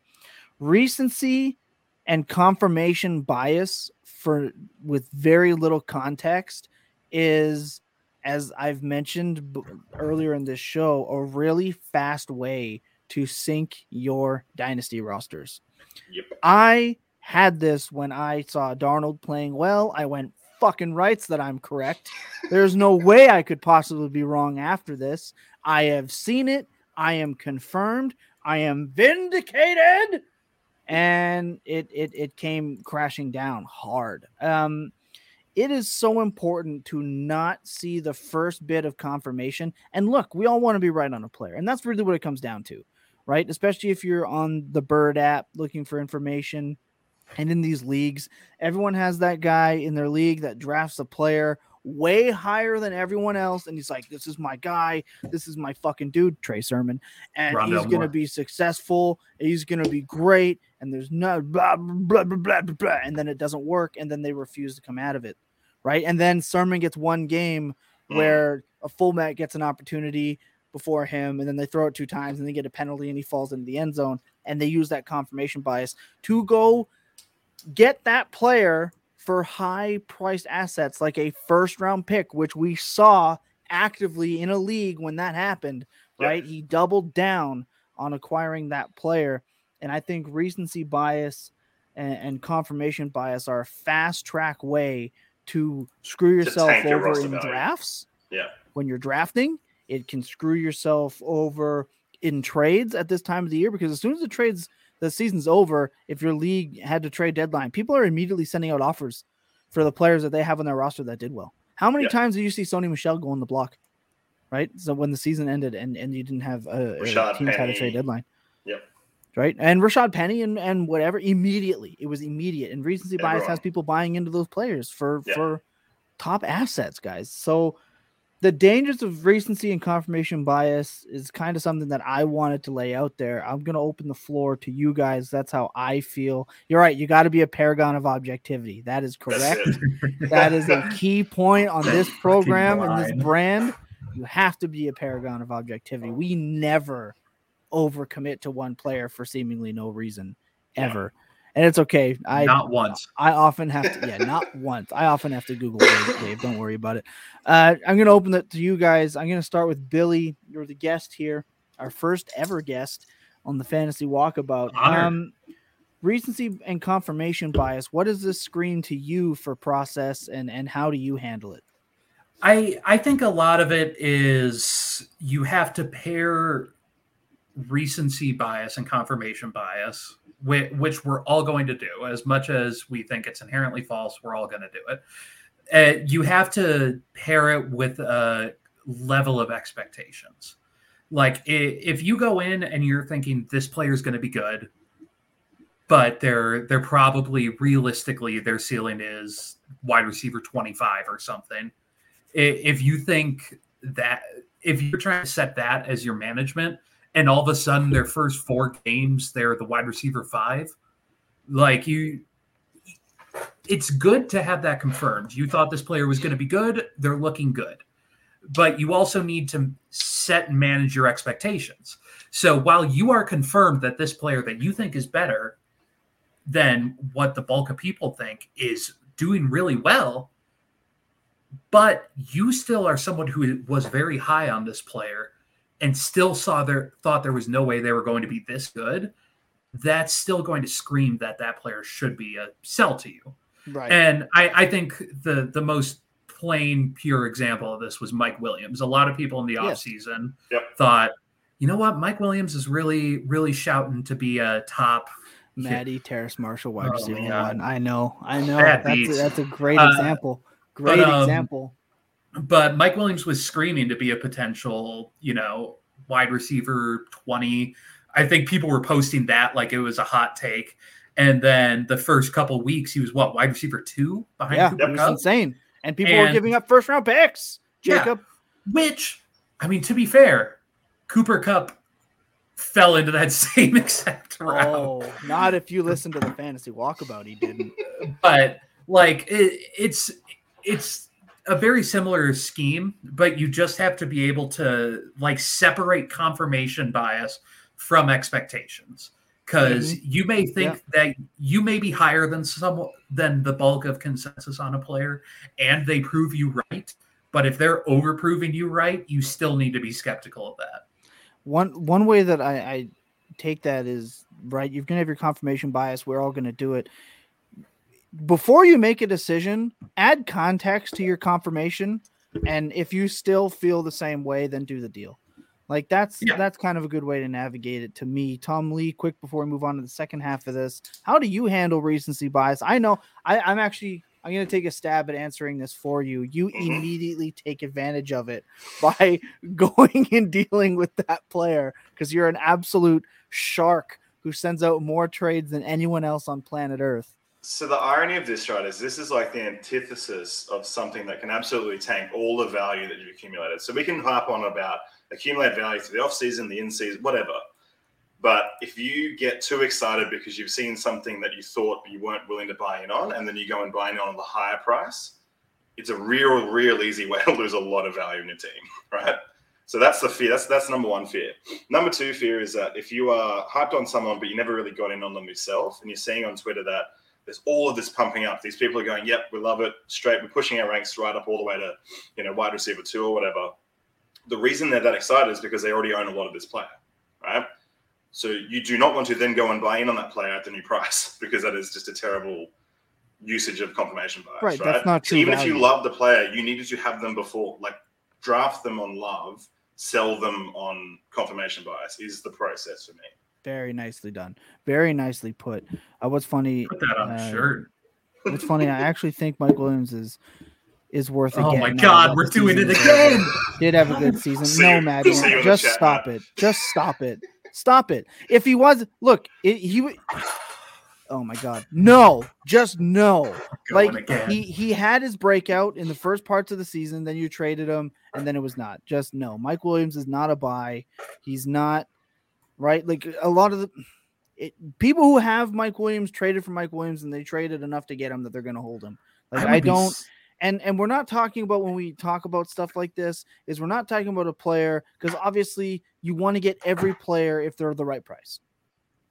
recency and confirmation bias for with very little context is as i've mentioned b- earlier in this show a really fast way to sink your dynasty rosters Yep. I had this when I saw Darnold playing well. I went fucking rights that I'm correct. There's no *laughs* way I could possibly be wrong after this. I have seen it. I am confirmed. I am vindicated. And it it it came crashing down hard. Um it is so important to not see the first bit of confirmation. And look, we all want to be right on a player. And that's really what it comes down to right? Especially if you're on the Bird app looking for information. And in these leagues, everyone has that guy in their league that drafts a player way higher than everyone else. And he's like, This is my guy. This is my fucking dude, Trey Sermon. And Rondale he's going to be successful. He's going to be great. And there's no blah, blah, blah, blah, blah, blah. And then it doesn't work. And then they refuse to come out of it. Right. And then Sermon gets one game Mm. where a fullback gets an opportunity before him, and then they throw it two times, and they get a penalty, and he falls into the end zone, and they use that confirmation bias to go get that player for high priced assets like a first round pick, which we saw actively in a league when that happened, right? He doubled down on acquiring that player. And I think recency bias and, and confirmation bias are a fast track way to screw yourself your over roster in value. drafts. Yeah. When you're drafting, it can screw yourself over in trades at this time of the year because as soon as the trades the season's over, if your league had to trade deadline, people are immediately sending out offers for the players that they have on their roster that did well. How many Yeah. times did you see Sony Michel go on the block? Right. So when the season ended and, and you didn't have a, a Rashad team had a trade deadline. Yep. Right. And Rashad Penny and, and whatever immediately. It was immediate. And recency bias has people buying into those players for Yeah. for top assets, guys. So the dangers of recency and confirmation bias is kind of something that I wanted to lay out there. I'm going to open the floor to you guys. That's how I feel. You're right. You got to be a paragon of objectivity. That is correct. That is a *laughs* key point on this program and this brand. You have to be a paragon of objectivity. We never overcommit to one player for seemingly no reason ever. And it's okay. I Not once. I often have to, yeah, not *laughs* once. I often have to Google Dave. Dave, Don't worry about it. Uh, I'm going to open it to you guys. I'm going to start with Billy. You're the guest here, our first ever guest on the Fantasy Walkabout. Um, recency and confirmation bias. What does this scream to you for process, and and how do you handle it? I I think a lot of it is you have to pair recency bias and confirmation bias, which, which we're all going to do. As much as we think it's inherently false, we're all going to do it. Uh, you have to pair it with a level of expectations. Like if you go in and you're thinking this player is going to be good, but they're they're probably realistically their ceiling is wide receiver 25 or something if you think that if you're trying to set that as your management and all of a sudden their first four games they're the wide receiver five. Like you it's good to have that confirmed. You thought this player was going to be good they're looking good. But you also need to set and manage your expectations. So while you are confirmed that this player that you think is better than what the bulk of people think is doing really well but you still are someone who was very high on this player and still saw there thought there was no way they were going to be this good that's still going to scream that that player should be a sell to you Right. and I, I think the the most plain pure example of this was mike williams a lot of people in the Yes. offseason Yep. thought you know what mike williams is really really shouting to be a top Maddie Terrace Marshall, wide Oh, receiver God. one. I know, I know. Bad That's a, beats. that's a great Uh, example. Great but, um, example. But Mike Williams was screaming to be a potential, you know, wide receiver 20. I think people were posting that like it was a hot take. And then the first couple weeks, he was what, wide receiver two behind Yeah, Cooper it was Kupp? insane. And people were giving up first round picks. Yeah. Jacob, Which, I mean, to be fair, Cooper Kupp fell into that *laughs* same exact oh, route. oh, not if you listen to the fantasy walkabout. He didn't. *laughs* but like it, it's it's a very similar scheme but you just have to be able to like separate confirmation bias from expectations because mm-hmm. you may think that you may be higher than some than the bulk of consensus on a player and they prove you right but if they're over proving you right you still need to be skeptical of that One one way that I, I take that is right. You're gonna have your confirmation bias. We're all gonna do it. Before you make a decision, add context to your confirmation, and if you still feel the same way, then do the deal. Like that's Yeah. that's kind of a good way to navigate it to me. Tom Lee, quick before we move on to the second half of this, how do you handle recency bias? I know I, I'm actually I'm gonna take a stab at answering this for you. You Mhm. immediately take advantage of it *laughs* by *laughs* going and dealing with that player because you're an absolute shark who sends out more trades than anyone else on planet Earth. So the irony of this, right, is this is like the antithesis of something that can absolutely tank all the value that you've accumulated. So we can harp on about accumulate value through the off season, the in season, whatever. But if you get too excited because you've seen something that you thought you weren't willing to buy in on, and then you go and buy in on the higher price, it's a real, real easy *laughs* way to lose a lot of value in your team, right? So that's the fear. That's that's number one fear. Number two fear is that if you are hyped on someone but you never really got in on them yourself, and you're seeing on Twitter that there's all of this pumping up. These people are going, "Yep, we love it." Straight, we're pushing our ranks right up all the way to you know wide receiver two or whatever. The reason they're that excited is because they already own a lot of this player, right? So you do not want to then go and buy in on that player at the new *laughs* price because that is just a terrible usage of confirmation bias. Right, right? that's not true. So even value. if you love the player, you needed to have them before, like draft them on love, sell them on confirmation bias is the process for me. Very nicely done. Very nicely put. Uh, what's funny? Put that on uh, a shirt. What's funny? I actually think Mike Williams is is worth. Oh my God, we're doing it again. Did have a good season. See no, you- Maddie, see you in the just stop Matt. it. Just stop it. Stop it. If he was, look, it, he. would- Oh my God, no! Just no. Like again. he he had his breakout in the first parts of the season then you traded him and then it was not just no mike williams is not a buy he's not right? Like a lot of the it, people who have mike williams traded for mike williams and they traded enough to get him that they're going to hold him. Like would i don't s- and and we're not talking about when we talk about stuff like this is we're not talking about a player because obviously you want to get every player if they're the right price.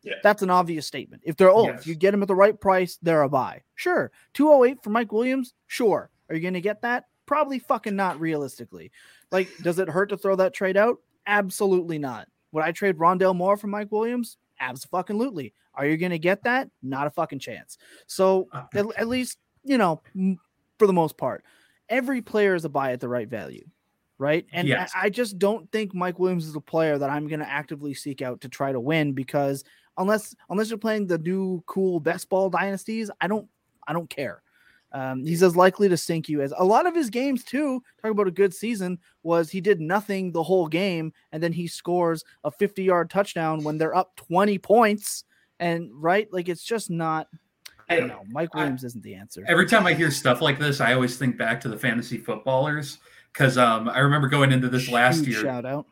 Yeah. that's an obvious statement. If they're old, Yes. if you get them at the right price they're a buy. Sure 208 for mike williams? Sure. Are you going to get that? Probably fucking not realistically. Like does it hurt to throw that trade out? Absolutely not would i trade rondale moore for mike williams? Absolutely. Are you going to get that? Not a fucking chance. So Uh, at, at least you know for the most part every player is a buy at the right value right? And I- Yes. I, just don't think mike williams is a player that i'm going to actively seek out to try to win because unless unless you're playing the new cool best ball dynasties i don't i don't care um, he's as likely to sink you as a lot of his games too talking about a good season was he did nothing the whole game and then he scores a 50 yard touchdown when they're up 20 points and right like it's just not i don't know mike I- williams isn't the answer Every time I hear stuff like this, I always think back to the fantasy footballers because um, I remember going into this last Huge year. shout out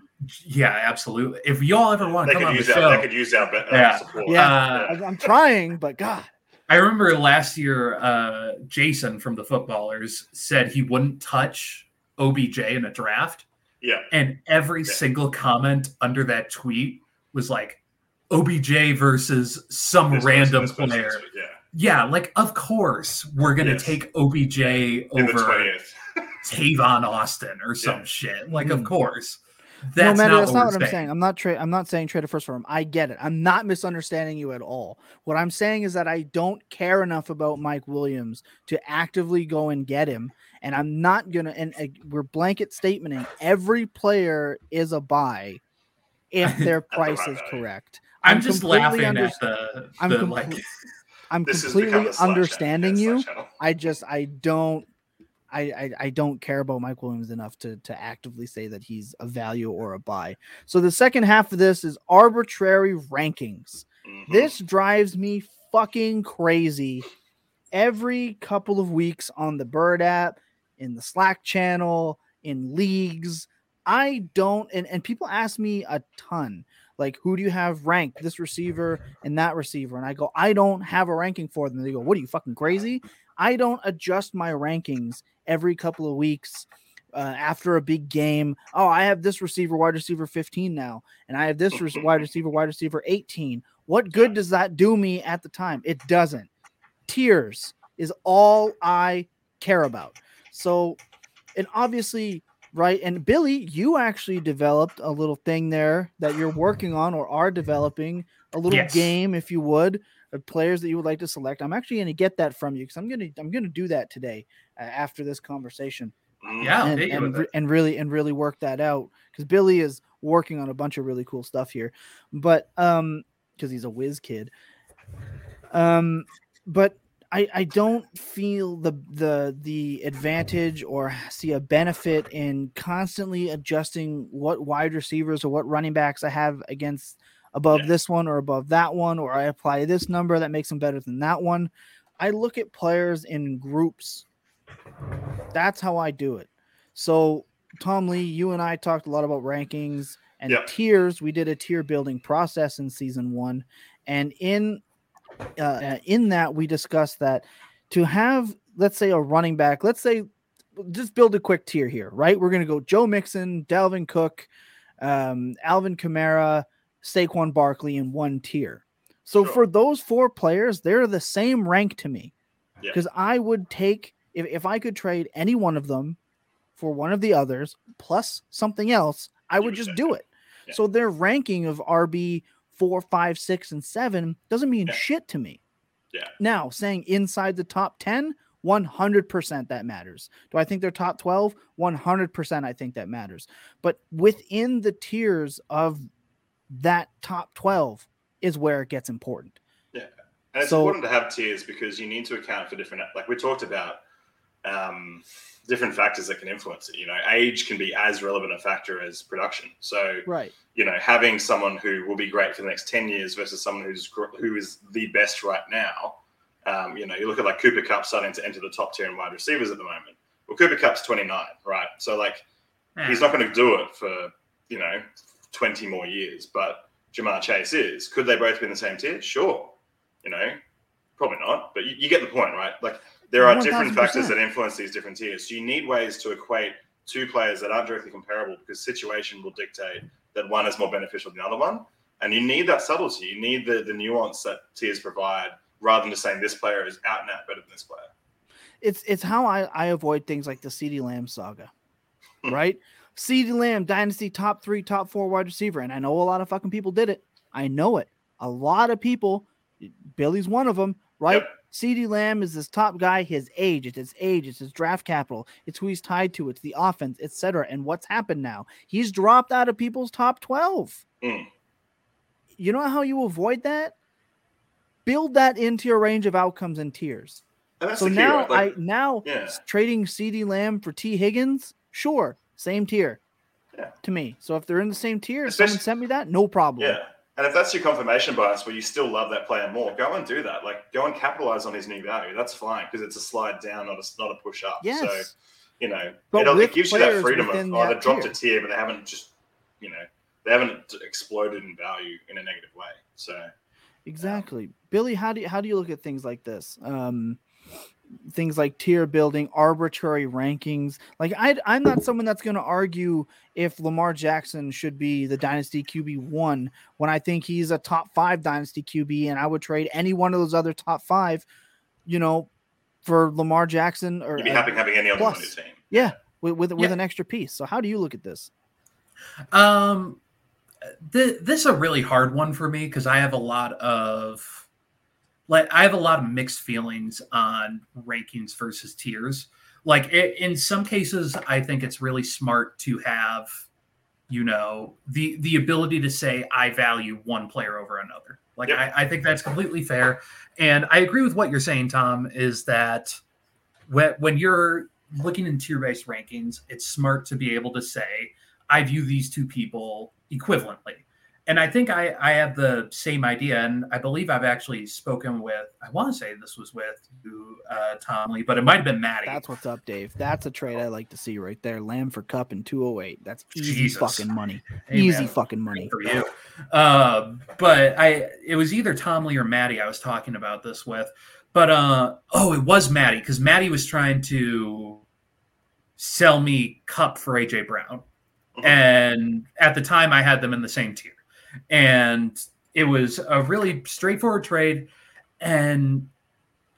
Yeah, absolutely. If y'all ever want to come on the use show, our they could use that. be- uh, Yeah. support. Yeah. Uh, i'm trying but god I remember last year, uh, Jason from the footballers said he wouldn't touch OBJ in a draft, yeah. and every Yeah. single comment under that tweet was like OBJ versus some This random person, this player. this person, Yeah. Yeah, like of course we're gonna Yes. take OBJ over twentieth. *laughs* Tavon Austin or some Yeah. shit. Like, Mm. of course. No That's matter not that's what not what i'm saying. i'm not tra- i'm not saying trade a first for him. I get it. I'm not misunderstanding you at all. What i'm saying is that i don't care enough about mike williams to actively go and get him and i'm not gonna and uh, we're blanket statementing every player is a buy if *laughs* their price is correct. I'm, I'm just laughing under- at the, I'm the like *laughs* i'm This has become completely understanding. You. I just I don't I, I I don't care about Mike Williams enough to to actively say that he's a value or a buy. So the second half of this is arbitrary rankings. Mhm. This drives me fucking crazy every couple of weeks on the Bird app, in the Slack channel, in leagues. I don't and, and people ask me a ton like who do you have ranked this receiver and that receiver and I go I don't have a ranking for them. They go, "What are you fucking crazy?" I don't adjust my rankings every couple of weeks uh, after a big game. Oh, I have this receiver, wide receiver 15 now, and I have this rec- *laughs* wide receiver, wide receiver 18. What good does that do me at the time? It doesn't. Tiers is all I care about. So, and obviously, right? And Billy, you actually developed a little thing there that you're working on or are developing a little Yes. game, if you would, of players that you would like to select. I'm actually going to get that from you because I'm going to I'm going to do that today uh, after this conversation Mm. yeah, and, and, with re- it. and really and really work that out because Billy is working on a bunch of really cool stuff here, but um because he's a whiz kid, um but I I don't feel the the the advantage or see a benefit in constantly adjusting what wide receivers or what running backs I have against above Yeah. this one or above that one or I apply this number that makes them better than that one. I look at players in groups that's how I do it. So, Tom Lee, you and I talked a lot about rankings and Yeah. tiers. We did a tier building process in season one, and in uh, in that we discussed that to have, let's say, a running back. Let's say just build a quick tier here, right? We're gonna go Joe Mixon, Dalvin Cook, um, Alvin Kamara, Saquon Barkley in one tier. So Sure. for those four players, they're the same rank to me. Yeah. Because I would take if, if I could trade any one of them for one of the others plus something else, I You would just do it. it. Yeah. So their ranking of RB four, five, six, and seven doesn't mean Yeah. shit to me. Yeah. Now, saying inside the top 10, 100% that matters. Do I think they're top 12? 100% I think that matters. But within the tiers of that top 12 is where it gets important. Yeah. And it's So- important to have tiers because you need to account for different, like we talked about, um, different factors that can influence it. You know, age can be as relevant a factor as production. So, Right. you know, having someone who will be great for the next 10 years versus someone who's who is the best right now. Um, you know, you look at like Cooper Kupp starting to enter the top tier in wide receivers at the moment. Well, Cooper Kupp's 29, right? So, like, he's not going to do it for, you know, 20 more years, but Ja'Marr Chase is. Could they both be in the same tier? Sure. You know, probably not, but you, you get the point, right? Like, there are different 1000%. factors that influence these different tiers. So, you need ways to equate two players that aren't directly comparable because situation will dictate that one is more beneficial than the other one. And you need that subtlety. You need the, the nuance that tiers provide rather than just saying this player is out and out better than this player. It's it's how I, I avoid things like the CeeDee Lamb saga. *laughs* Right? CeeDee Lamb, Dynasty top three, top four wide receiver. And I know a lot of fucking people did it. I know it. A lot of people, Billy's one of them, right? Yep. CeeDee Lamb is this top guy, his age, it's his age, it's his draft capital, it's who he's tied to, it's the offense, etc. And what's happened now? He's dropped out of people's top 12. Mm. You know how you avoid that? Build that into your range of outcomes and tiers. And So now? Like, I now yeah. trading CeeDee Lamb for Tee Higgins, sure, same tier. Yeah. To me. So if they're in the same tier, if someone sent me that, no problem. Yeah. And if that's your confirmation bias where you still love that player more, go and do that. Like go and capitalize on his new value. That's fine because it's a slide down, not a not a push up. Yes. So you know, But it'll, it gives you that freedom of oh, they've dropped tier. a tier, but they haven't just you know they haven't exploded in value in a negative way. So Exactly. Billy, how do you how do you look at things like this? Um things like tier building, arbitrary rankings. Like I I'm not someone that's going to argue if Lamar Jackson should be the dynasty QB 1 when I think he's a top 5 dynasty QB and I would trade any one of those other top 5, you know, for Lamar Jackson or you'd be uh, happy having any other one on plus. your team. Yeah, with with, with an extra piece. So how do you look at this? Um, th- this is a really hard one for me because I have a lot of like I have a lot of mixed feelings on rankings versus tiers. Like i in some cases, I think it's really smart to have, you know, the the ability to say I value one player over another. Like Yep. I, I think that's completely fair, and I agree with what you're saying, Tom. Is that when when you're looking in tier based rankings, it's smart to be able to say I view these two people equivalently. And I think I, I have the same idea. And I believe I've actually spoken with, I want to say this was with you, uh, Tom Lee, but it might have been Maddie. That's what's up, Dave. That's a trade I like to see right there. Lamb for Kupp in 208. That's easy Jesus. fucking money. Hey, easy man, fucking good money. for you. Uh, but I, it was either Tom Lee or Maddie I was talking about this with. But uh, oh, it was Maddie because Maddie was trying to sell me Kupp for AJ Brown. Mhm. and at the time I had them in the same tier. And it was a really straightforward trade and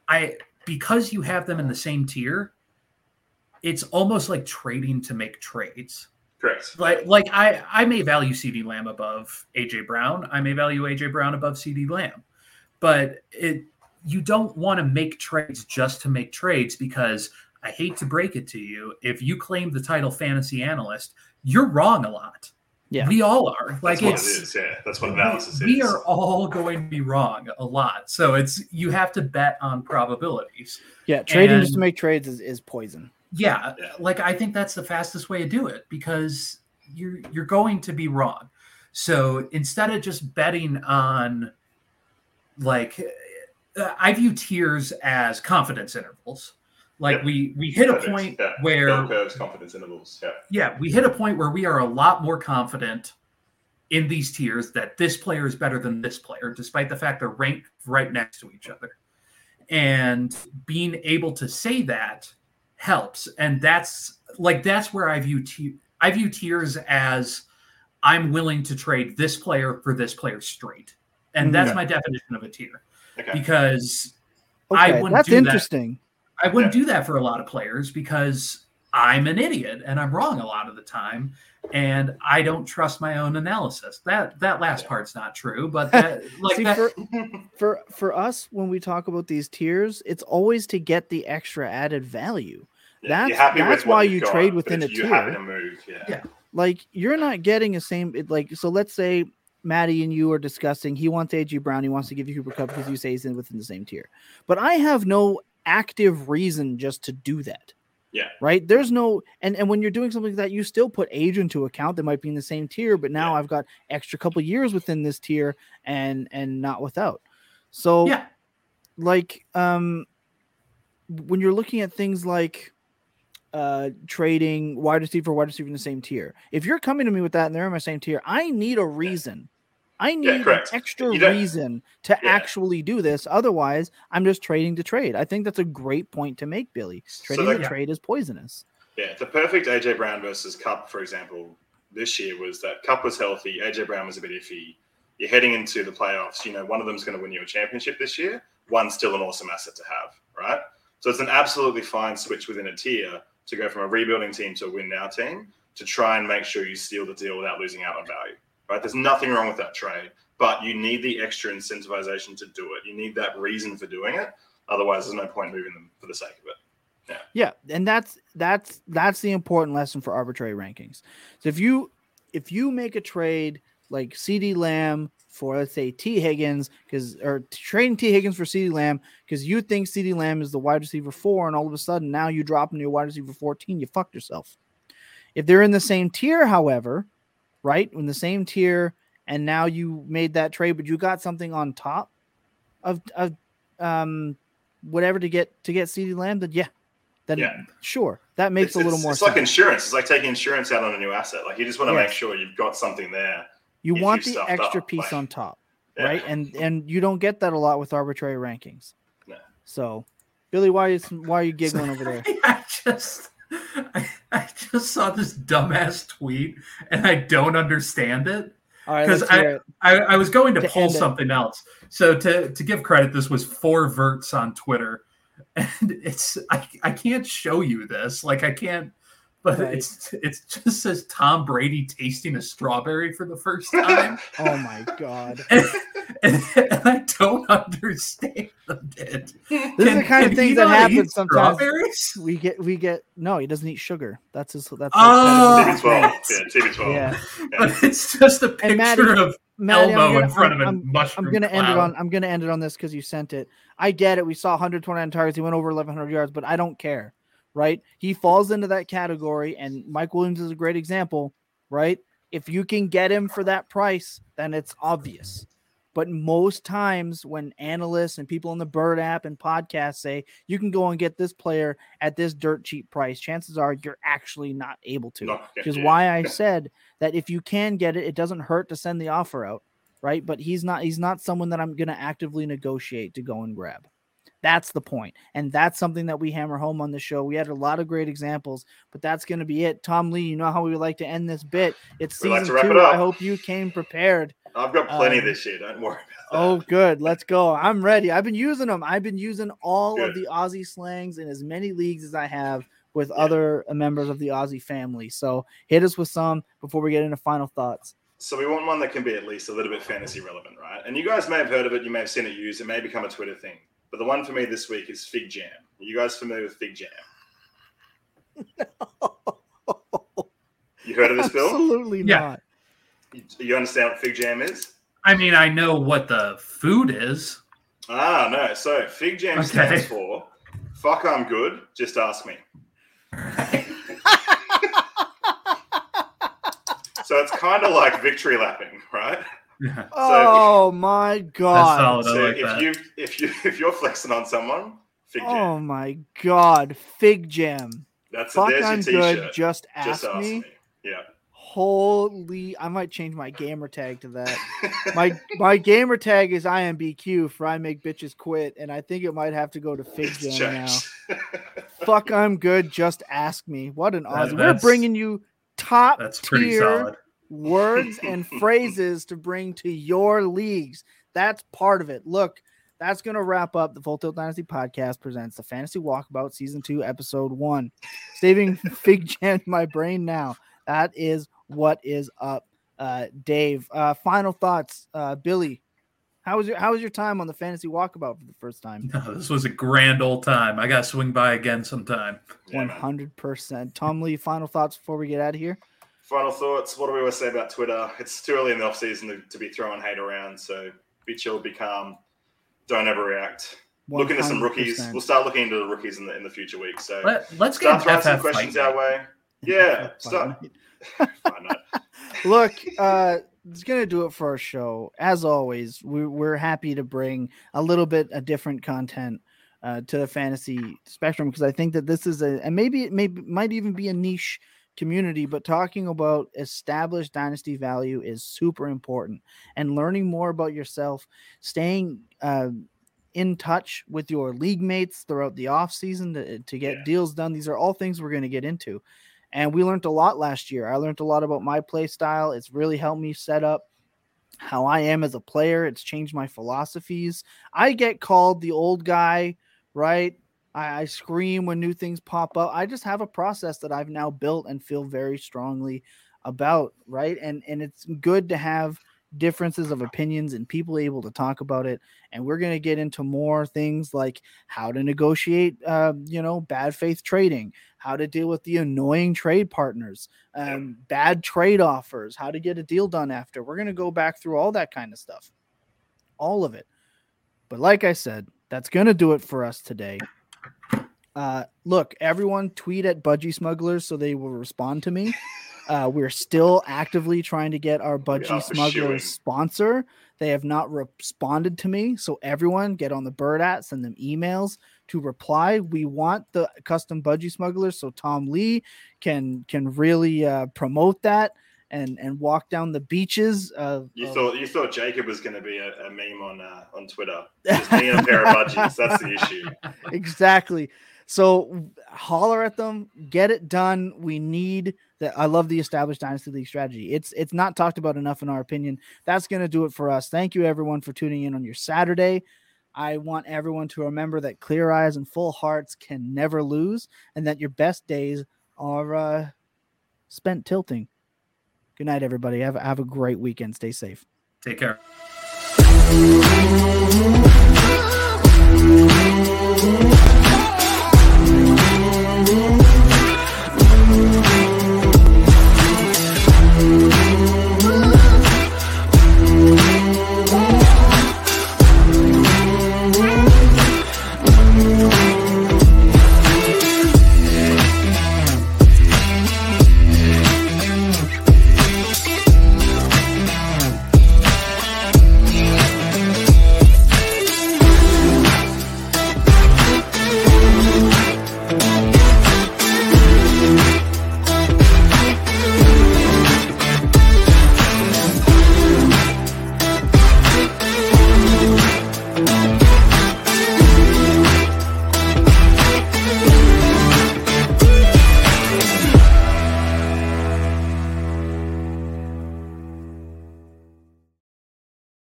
I because you have them in the same tier, it's almost like trading to make trades. Correct. Like like I I may value CeeDee Lamb above AJ Brown, I may value AJ Brown above CeeDee Lamb. But it you don't want to make trades just to make trades because I hate to break it to you, if you claim the title fantasy analyst, you're wrong a lot. Yeah. We all are. Like That's what it it's. Yeah, that's what analysis we is. We are all going to be wrong a lot. So it's you have to bet on probabilities. Yeah, trading just to make trades is, is poison. Yeah, Yeah. like I think that's the fastest way to do it because you're you're going to be wrong. So instead of just betting on like uh, I view tiers as confidence intervals. Like Yep. we we hit a point yeah. where bell curves, confidence intervals. Yeah. yeah, we hit a point where we are a lot more confident in these tiers that this player is better than this player, despite the fact they're ranked right next to each other. And being able to say that helps, and that's like that's where I view t- I view tiers as I'm willing to trade this player for this player straight, and that's Okay. my definition of a tier Okay. because I wouldn't that's do that. Interesting. I wouldn't do that for a lot of players because I'm an idiot and I'm wrong a lot of the time, and I don't trust my own analysis. That that last Yeah. part's not true, but *laughs* that, like See, that, for, *laughs* for for us, when we talk about these tiers, it's always to get the extra added value. That's- happy that's why you've got, trade within a you're tier. move. Yeah. Yeah. Like you're not getting a same. Like so, let's say Maddie and you are discussing. He wants AJ Brown. He wants to give you Cooper Kupp because you say he's in within the same tier. But I have no active reason just to do that. Yeah. Right. There's no and and when you're doing something like that, you still put age into account that might be in the same tier, but now Yeah. I've got extra couple years within this tier and and not without. So yeah, like um when you're looking at things like uh trading wide receiver wide receiver in the same tier if you're coming to me with that and they're in my same tier i need a reason i need an extra reason to Yeah. actually do this otherwise i'm just trading to trade i think that's a great point to make billy trading like- to trade is poisonous Yeah, the perfect AJ Brown versus Kupp, for example, this year was that Kupp was healthy, AJ Brown was a bit iffy. You're heading into the playoffs. You know, one of them's going to win you a championship this year. One's still an awesome asset to have, right? So it's an absolutely fine switch within a tier to go from a rebuilding team to a win now team to try and make sure you seal the deal without losing out on value, right? There's nothing wrong with that trade, but you need the extra incentivization to do it. You need that reason for doing it. Otherwise, there's no point moving them for the sake of it. Yeah, yeah, and that's that's that's the important lesson for arbitrary rankings. So if you if you make a trade like CeeDee Lamb for let's say Tee Higgins because or trading Tee Higgins for CeeDee Lamb because you think CeeDee Lamb is the wide receiver four, and all of a sudden now you drop into your wide receiver fourteen, you fucked yourself. If they're in the same tier, however, right in the same tier, and now you made that trade, but you got something on top of of um whatever to get to get CeeDee Lamb, then yeah, then Yeah. sure that makes it's, a little it's- more It's sense. like insurance. It's like taking insurance out on a new asset. Like you just want to Yes. make sure you've got something there. you want the extra up, piece like- on top, Yeah. right? And and you don't get that a lot with arbitrary rankings. No. So, Billy, why is why are you giggling over there? *laughs* I just *laughs* I, I just saw this dumbass tweet and I don't understand it. Because hear it. I, I was going to, To pull end it. something else. So to to give credit, this was four verts on Twitter, *laughs* and it's I, I can't show you this. Like I can't, but Right. it's it just says Tom Brady tasting a strawberry for the first *laughs* time, Oh my god, *laughs* and, and, and I don't understand it. this is the kind of things that happen sometimes. Strawberries? We get we get no, he doesn't eat sugar. That's his. That's Oh, his TB12. right. Yeah, TB12. yeah. But it's just a picture Maddie- of Maddie, I'm Elmo gonna- in front of I'm- a I'm- mushroom. I'm gonna end it on. I'm gonna end it on this because you sent it. I get it. We saw 129 targets. He went over 1100 yards, but I don't care. Right? He falls into that category, and Mike Williams is a great example. Right? If you can get him for that price, then it's obvious. But most times, when analysts and people in the Bird app and podcasts say you can go and get this player at this dirt cheap price, chances are you're actually not able to which is yeah. why I said that if you can get it, it doesn't hurt to send the offer out, right? But he's not he's not someone that I'm gonna actively negotiate to go and grab. That's the point. And that's something that we hammer home on the show. We had a lot of great examples, but that's gonna be it. Tom Lee, you know how we would like to end this bit. It's like season to wrap two. it. I hope you came prepared. I've got plenty Um, this year. Don't worry. Oh, good. Let's go. I'm ready. I've been using them. I've been using all of the Aussie slangs in as many leagues as I have with Yeah. other uh, members of the Aussie family. So hit us with some before we get into final thoughts. So we want one that can be at least a little bit fantasy relevant, right? And you guys may have heard of it. You may have seen it used. It may become a Twitter thing. But the one for me this week is Fig Jam. Are you guys familiar with Fig Jam? No. *laughs* You heard of this, Bill? Absolutely Yeah. not. You, you understand what Fig Jam is? I mean, I know what the food is. Ah, no. So Fig Jam Okay. stands for "Fuck, I'm good. Just ask me." *laughs* So it's kind of like victory lapping, right? Yeah. Oh my god. solid. I so like if that. you if you *laughs* if you're flexing on someone, Fig Jam. Oh my god. Fig jam. That's Fuck there's I'm your good. t-shirt. Just Just ask, me. Yeah. Holy! I might change my gamer tag to that. *laughs* My my gamer tag is IMBQ for I make bitches quit, and I think it might have to go to Fig Jam now. *laughs* Fuck, I'm good. Just ask me. What an awesome! We're bringing you top that's pretty tier solid. Words *laughs* and phrases to bring to your leagues. That's part of it. Look, that's going to wrap up the Full Tilt Dynasty podcast presents the Fantasy Walkabout Season 2, Episode 1. Saving *laughs* Fig Jam my brain now. That is what is up. Uh, Dave, uh, final thoughts. Uh, Billy, how was your how was your time on the Fantasy Walkabout for the first time? No, *laughs* this was a grand old time. I got to swing by again sometime. One hundred percent. Tom Lee, final thoughts before we get out of here. Final thoughts. What do we always say about Twitter? It's too early in the off season to, to be throwing hate around. So be chill, be calm. Don't overreact. Look into some rookies. We'll start looking into the rookies in the in the future weeks. So Let, let's start get throwing some questions fight. our way. Yeah, start. *laughs* Look, uh, it's gonna do it for our show. As always, we, we're happy to bring a little bit of different content uh, to the fantasy spectrum because I think that this is a and maybe it may might even be a niche community, but talking about established dynasty value is super important. And learning more about yourself, staying uh, in touch with your league mates throughout the off season to, to get Yeah. deals done. These are all things we're going to get into. And we learned a lot last year. I learned a lot about my play style. It's really helped me set up how I am as a player. It's changed my philosophies. I get called the old guy, right? I, I scream when new things pop up. I just have a process that I've now built and feel very strongly about, right? And and it's good to have differences of opinions and people able to talk about it. And we're going to get into more things like how to negotiate, uh, you know, bad faith trading, how to deal with the annoying trade partners, um, bad trade offers, how to get a deal done after. We're going to go back through all that kind of stuff, all of it. But like I said, that's going to do it for us today. Uh, look, everyone tweet at Budgie Smugglers so they will respond to me. *laughs* Uh, we're still actively trying to get our Budgie Smugglers sponsor. They have not responded to me. So everyone get on the bird at, send them emails to reply. We want the custom Budgie Smugglers so Tom Lee can can really uh, promote that and and walk down the beaches of, You of- thought you thought Jacob was going to be a, a meme on uh, on Twitter. *laughs* Just me and a pair of budgies. That's the issue. exactly. So holler at them, get it done. We need that. I love the established dynasty league strategy. It's it's not talked about enough in our opinion. That's going to do it for us. Thank you everyone for tuning in on your Saturday. I want everyone to remember that clear eyes and full hearts can never lose, and that your best days are uh, spent tilting. Good night, everybody. Have have a great weekend. Stay safe. Take care.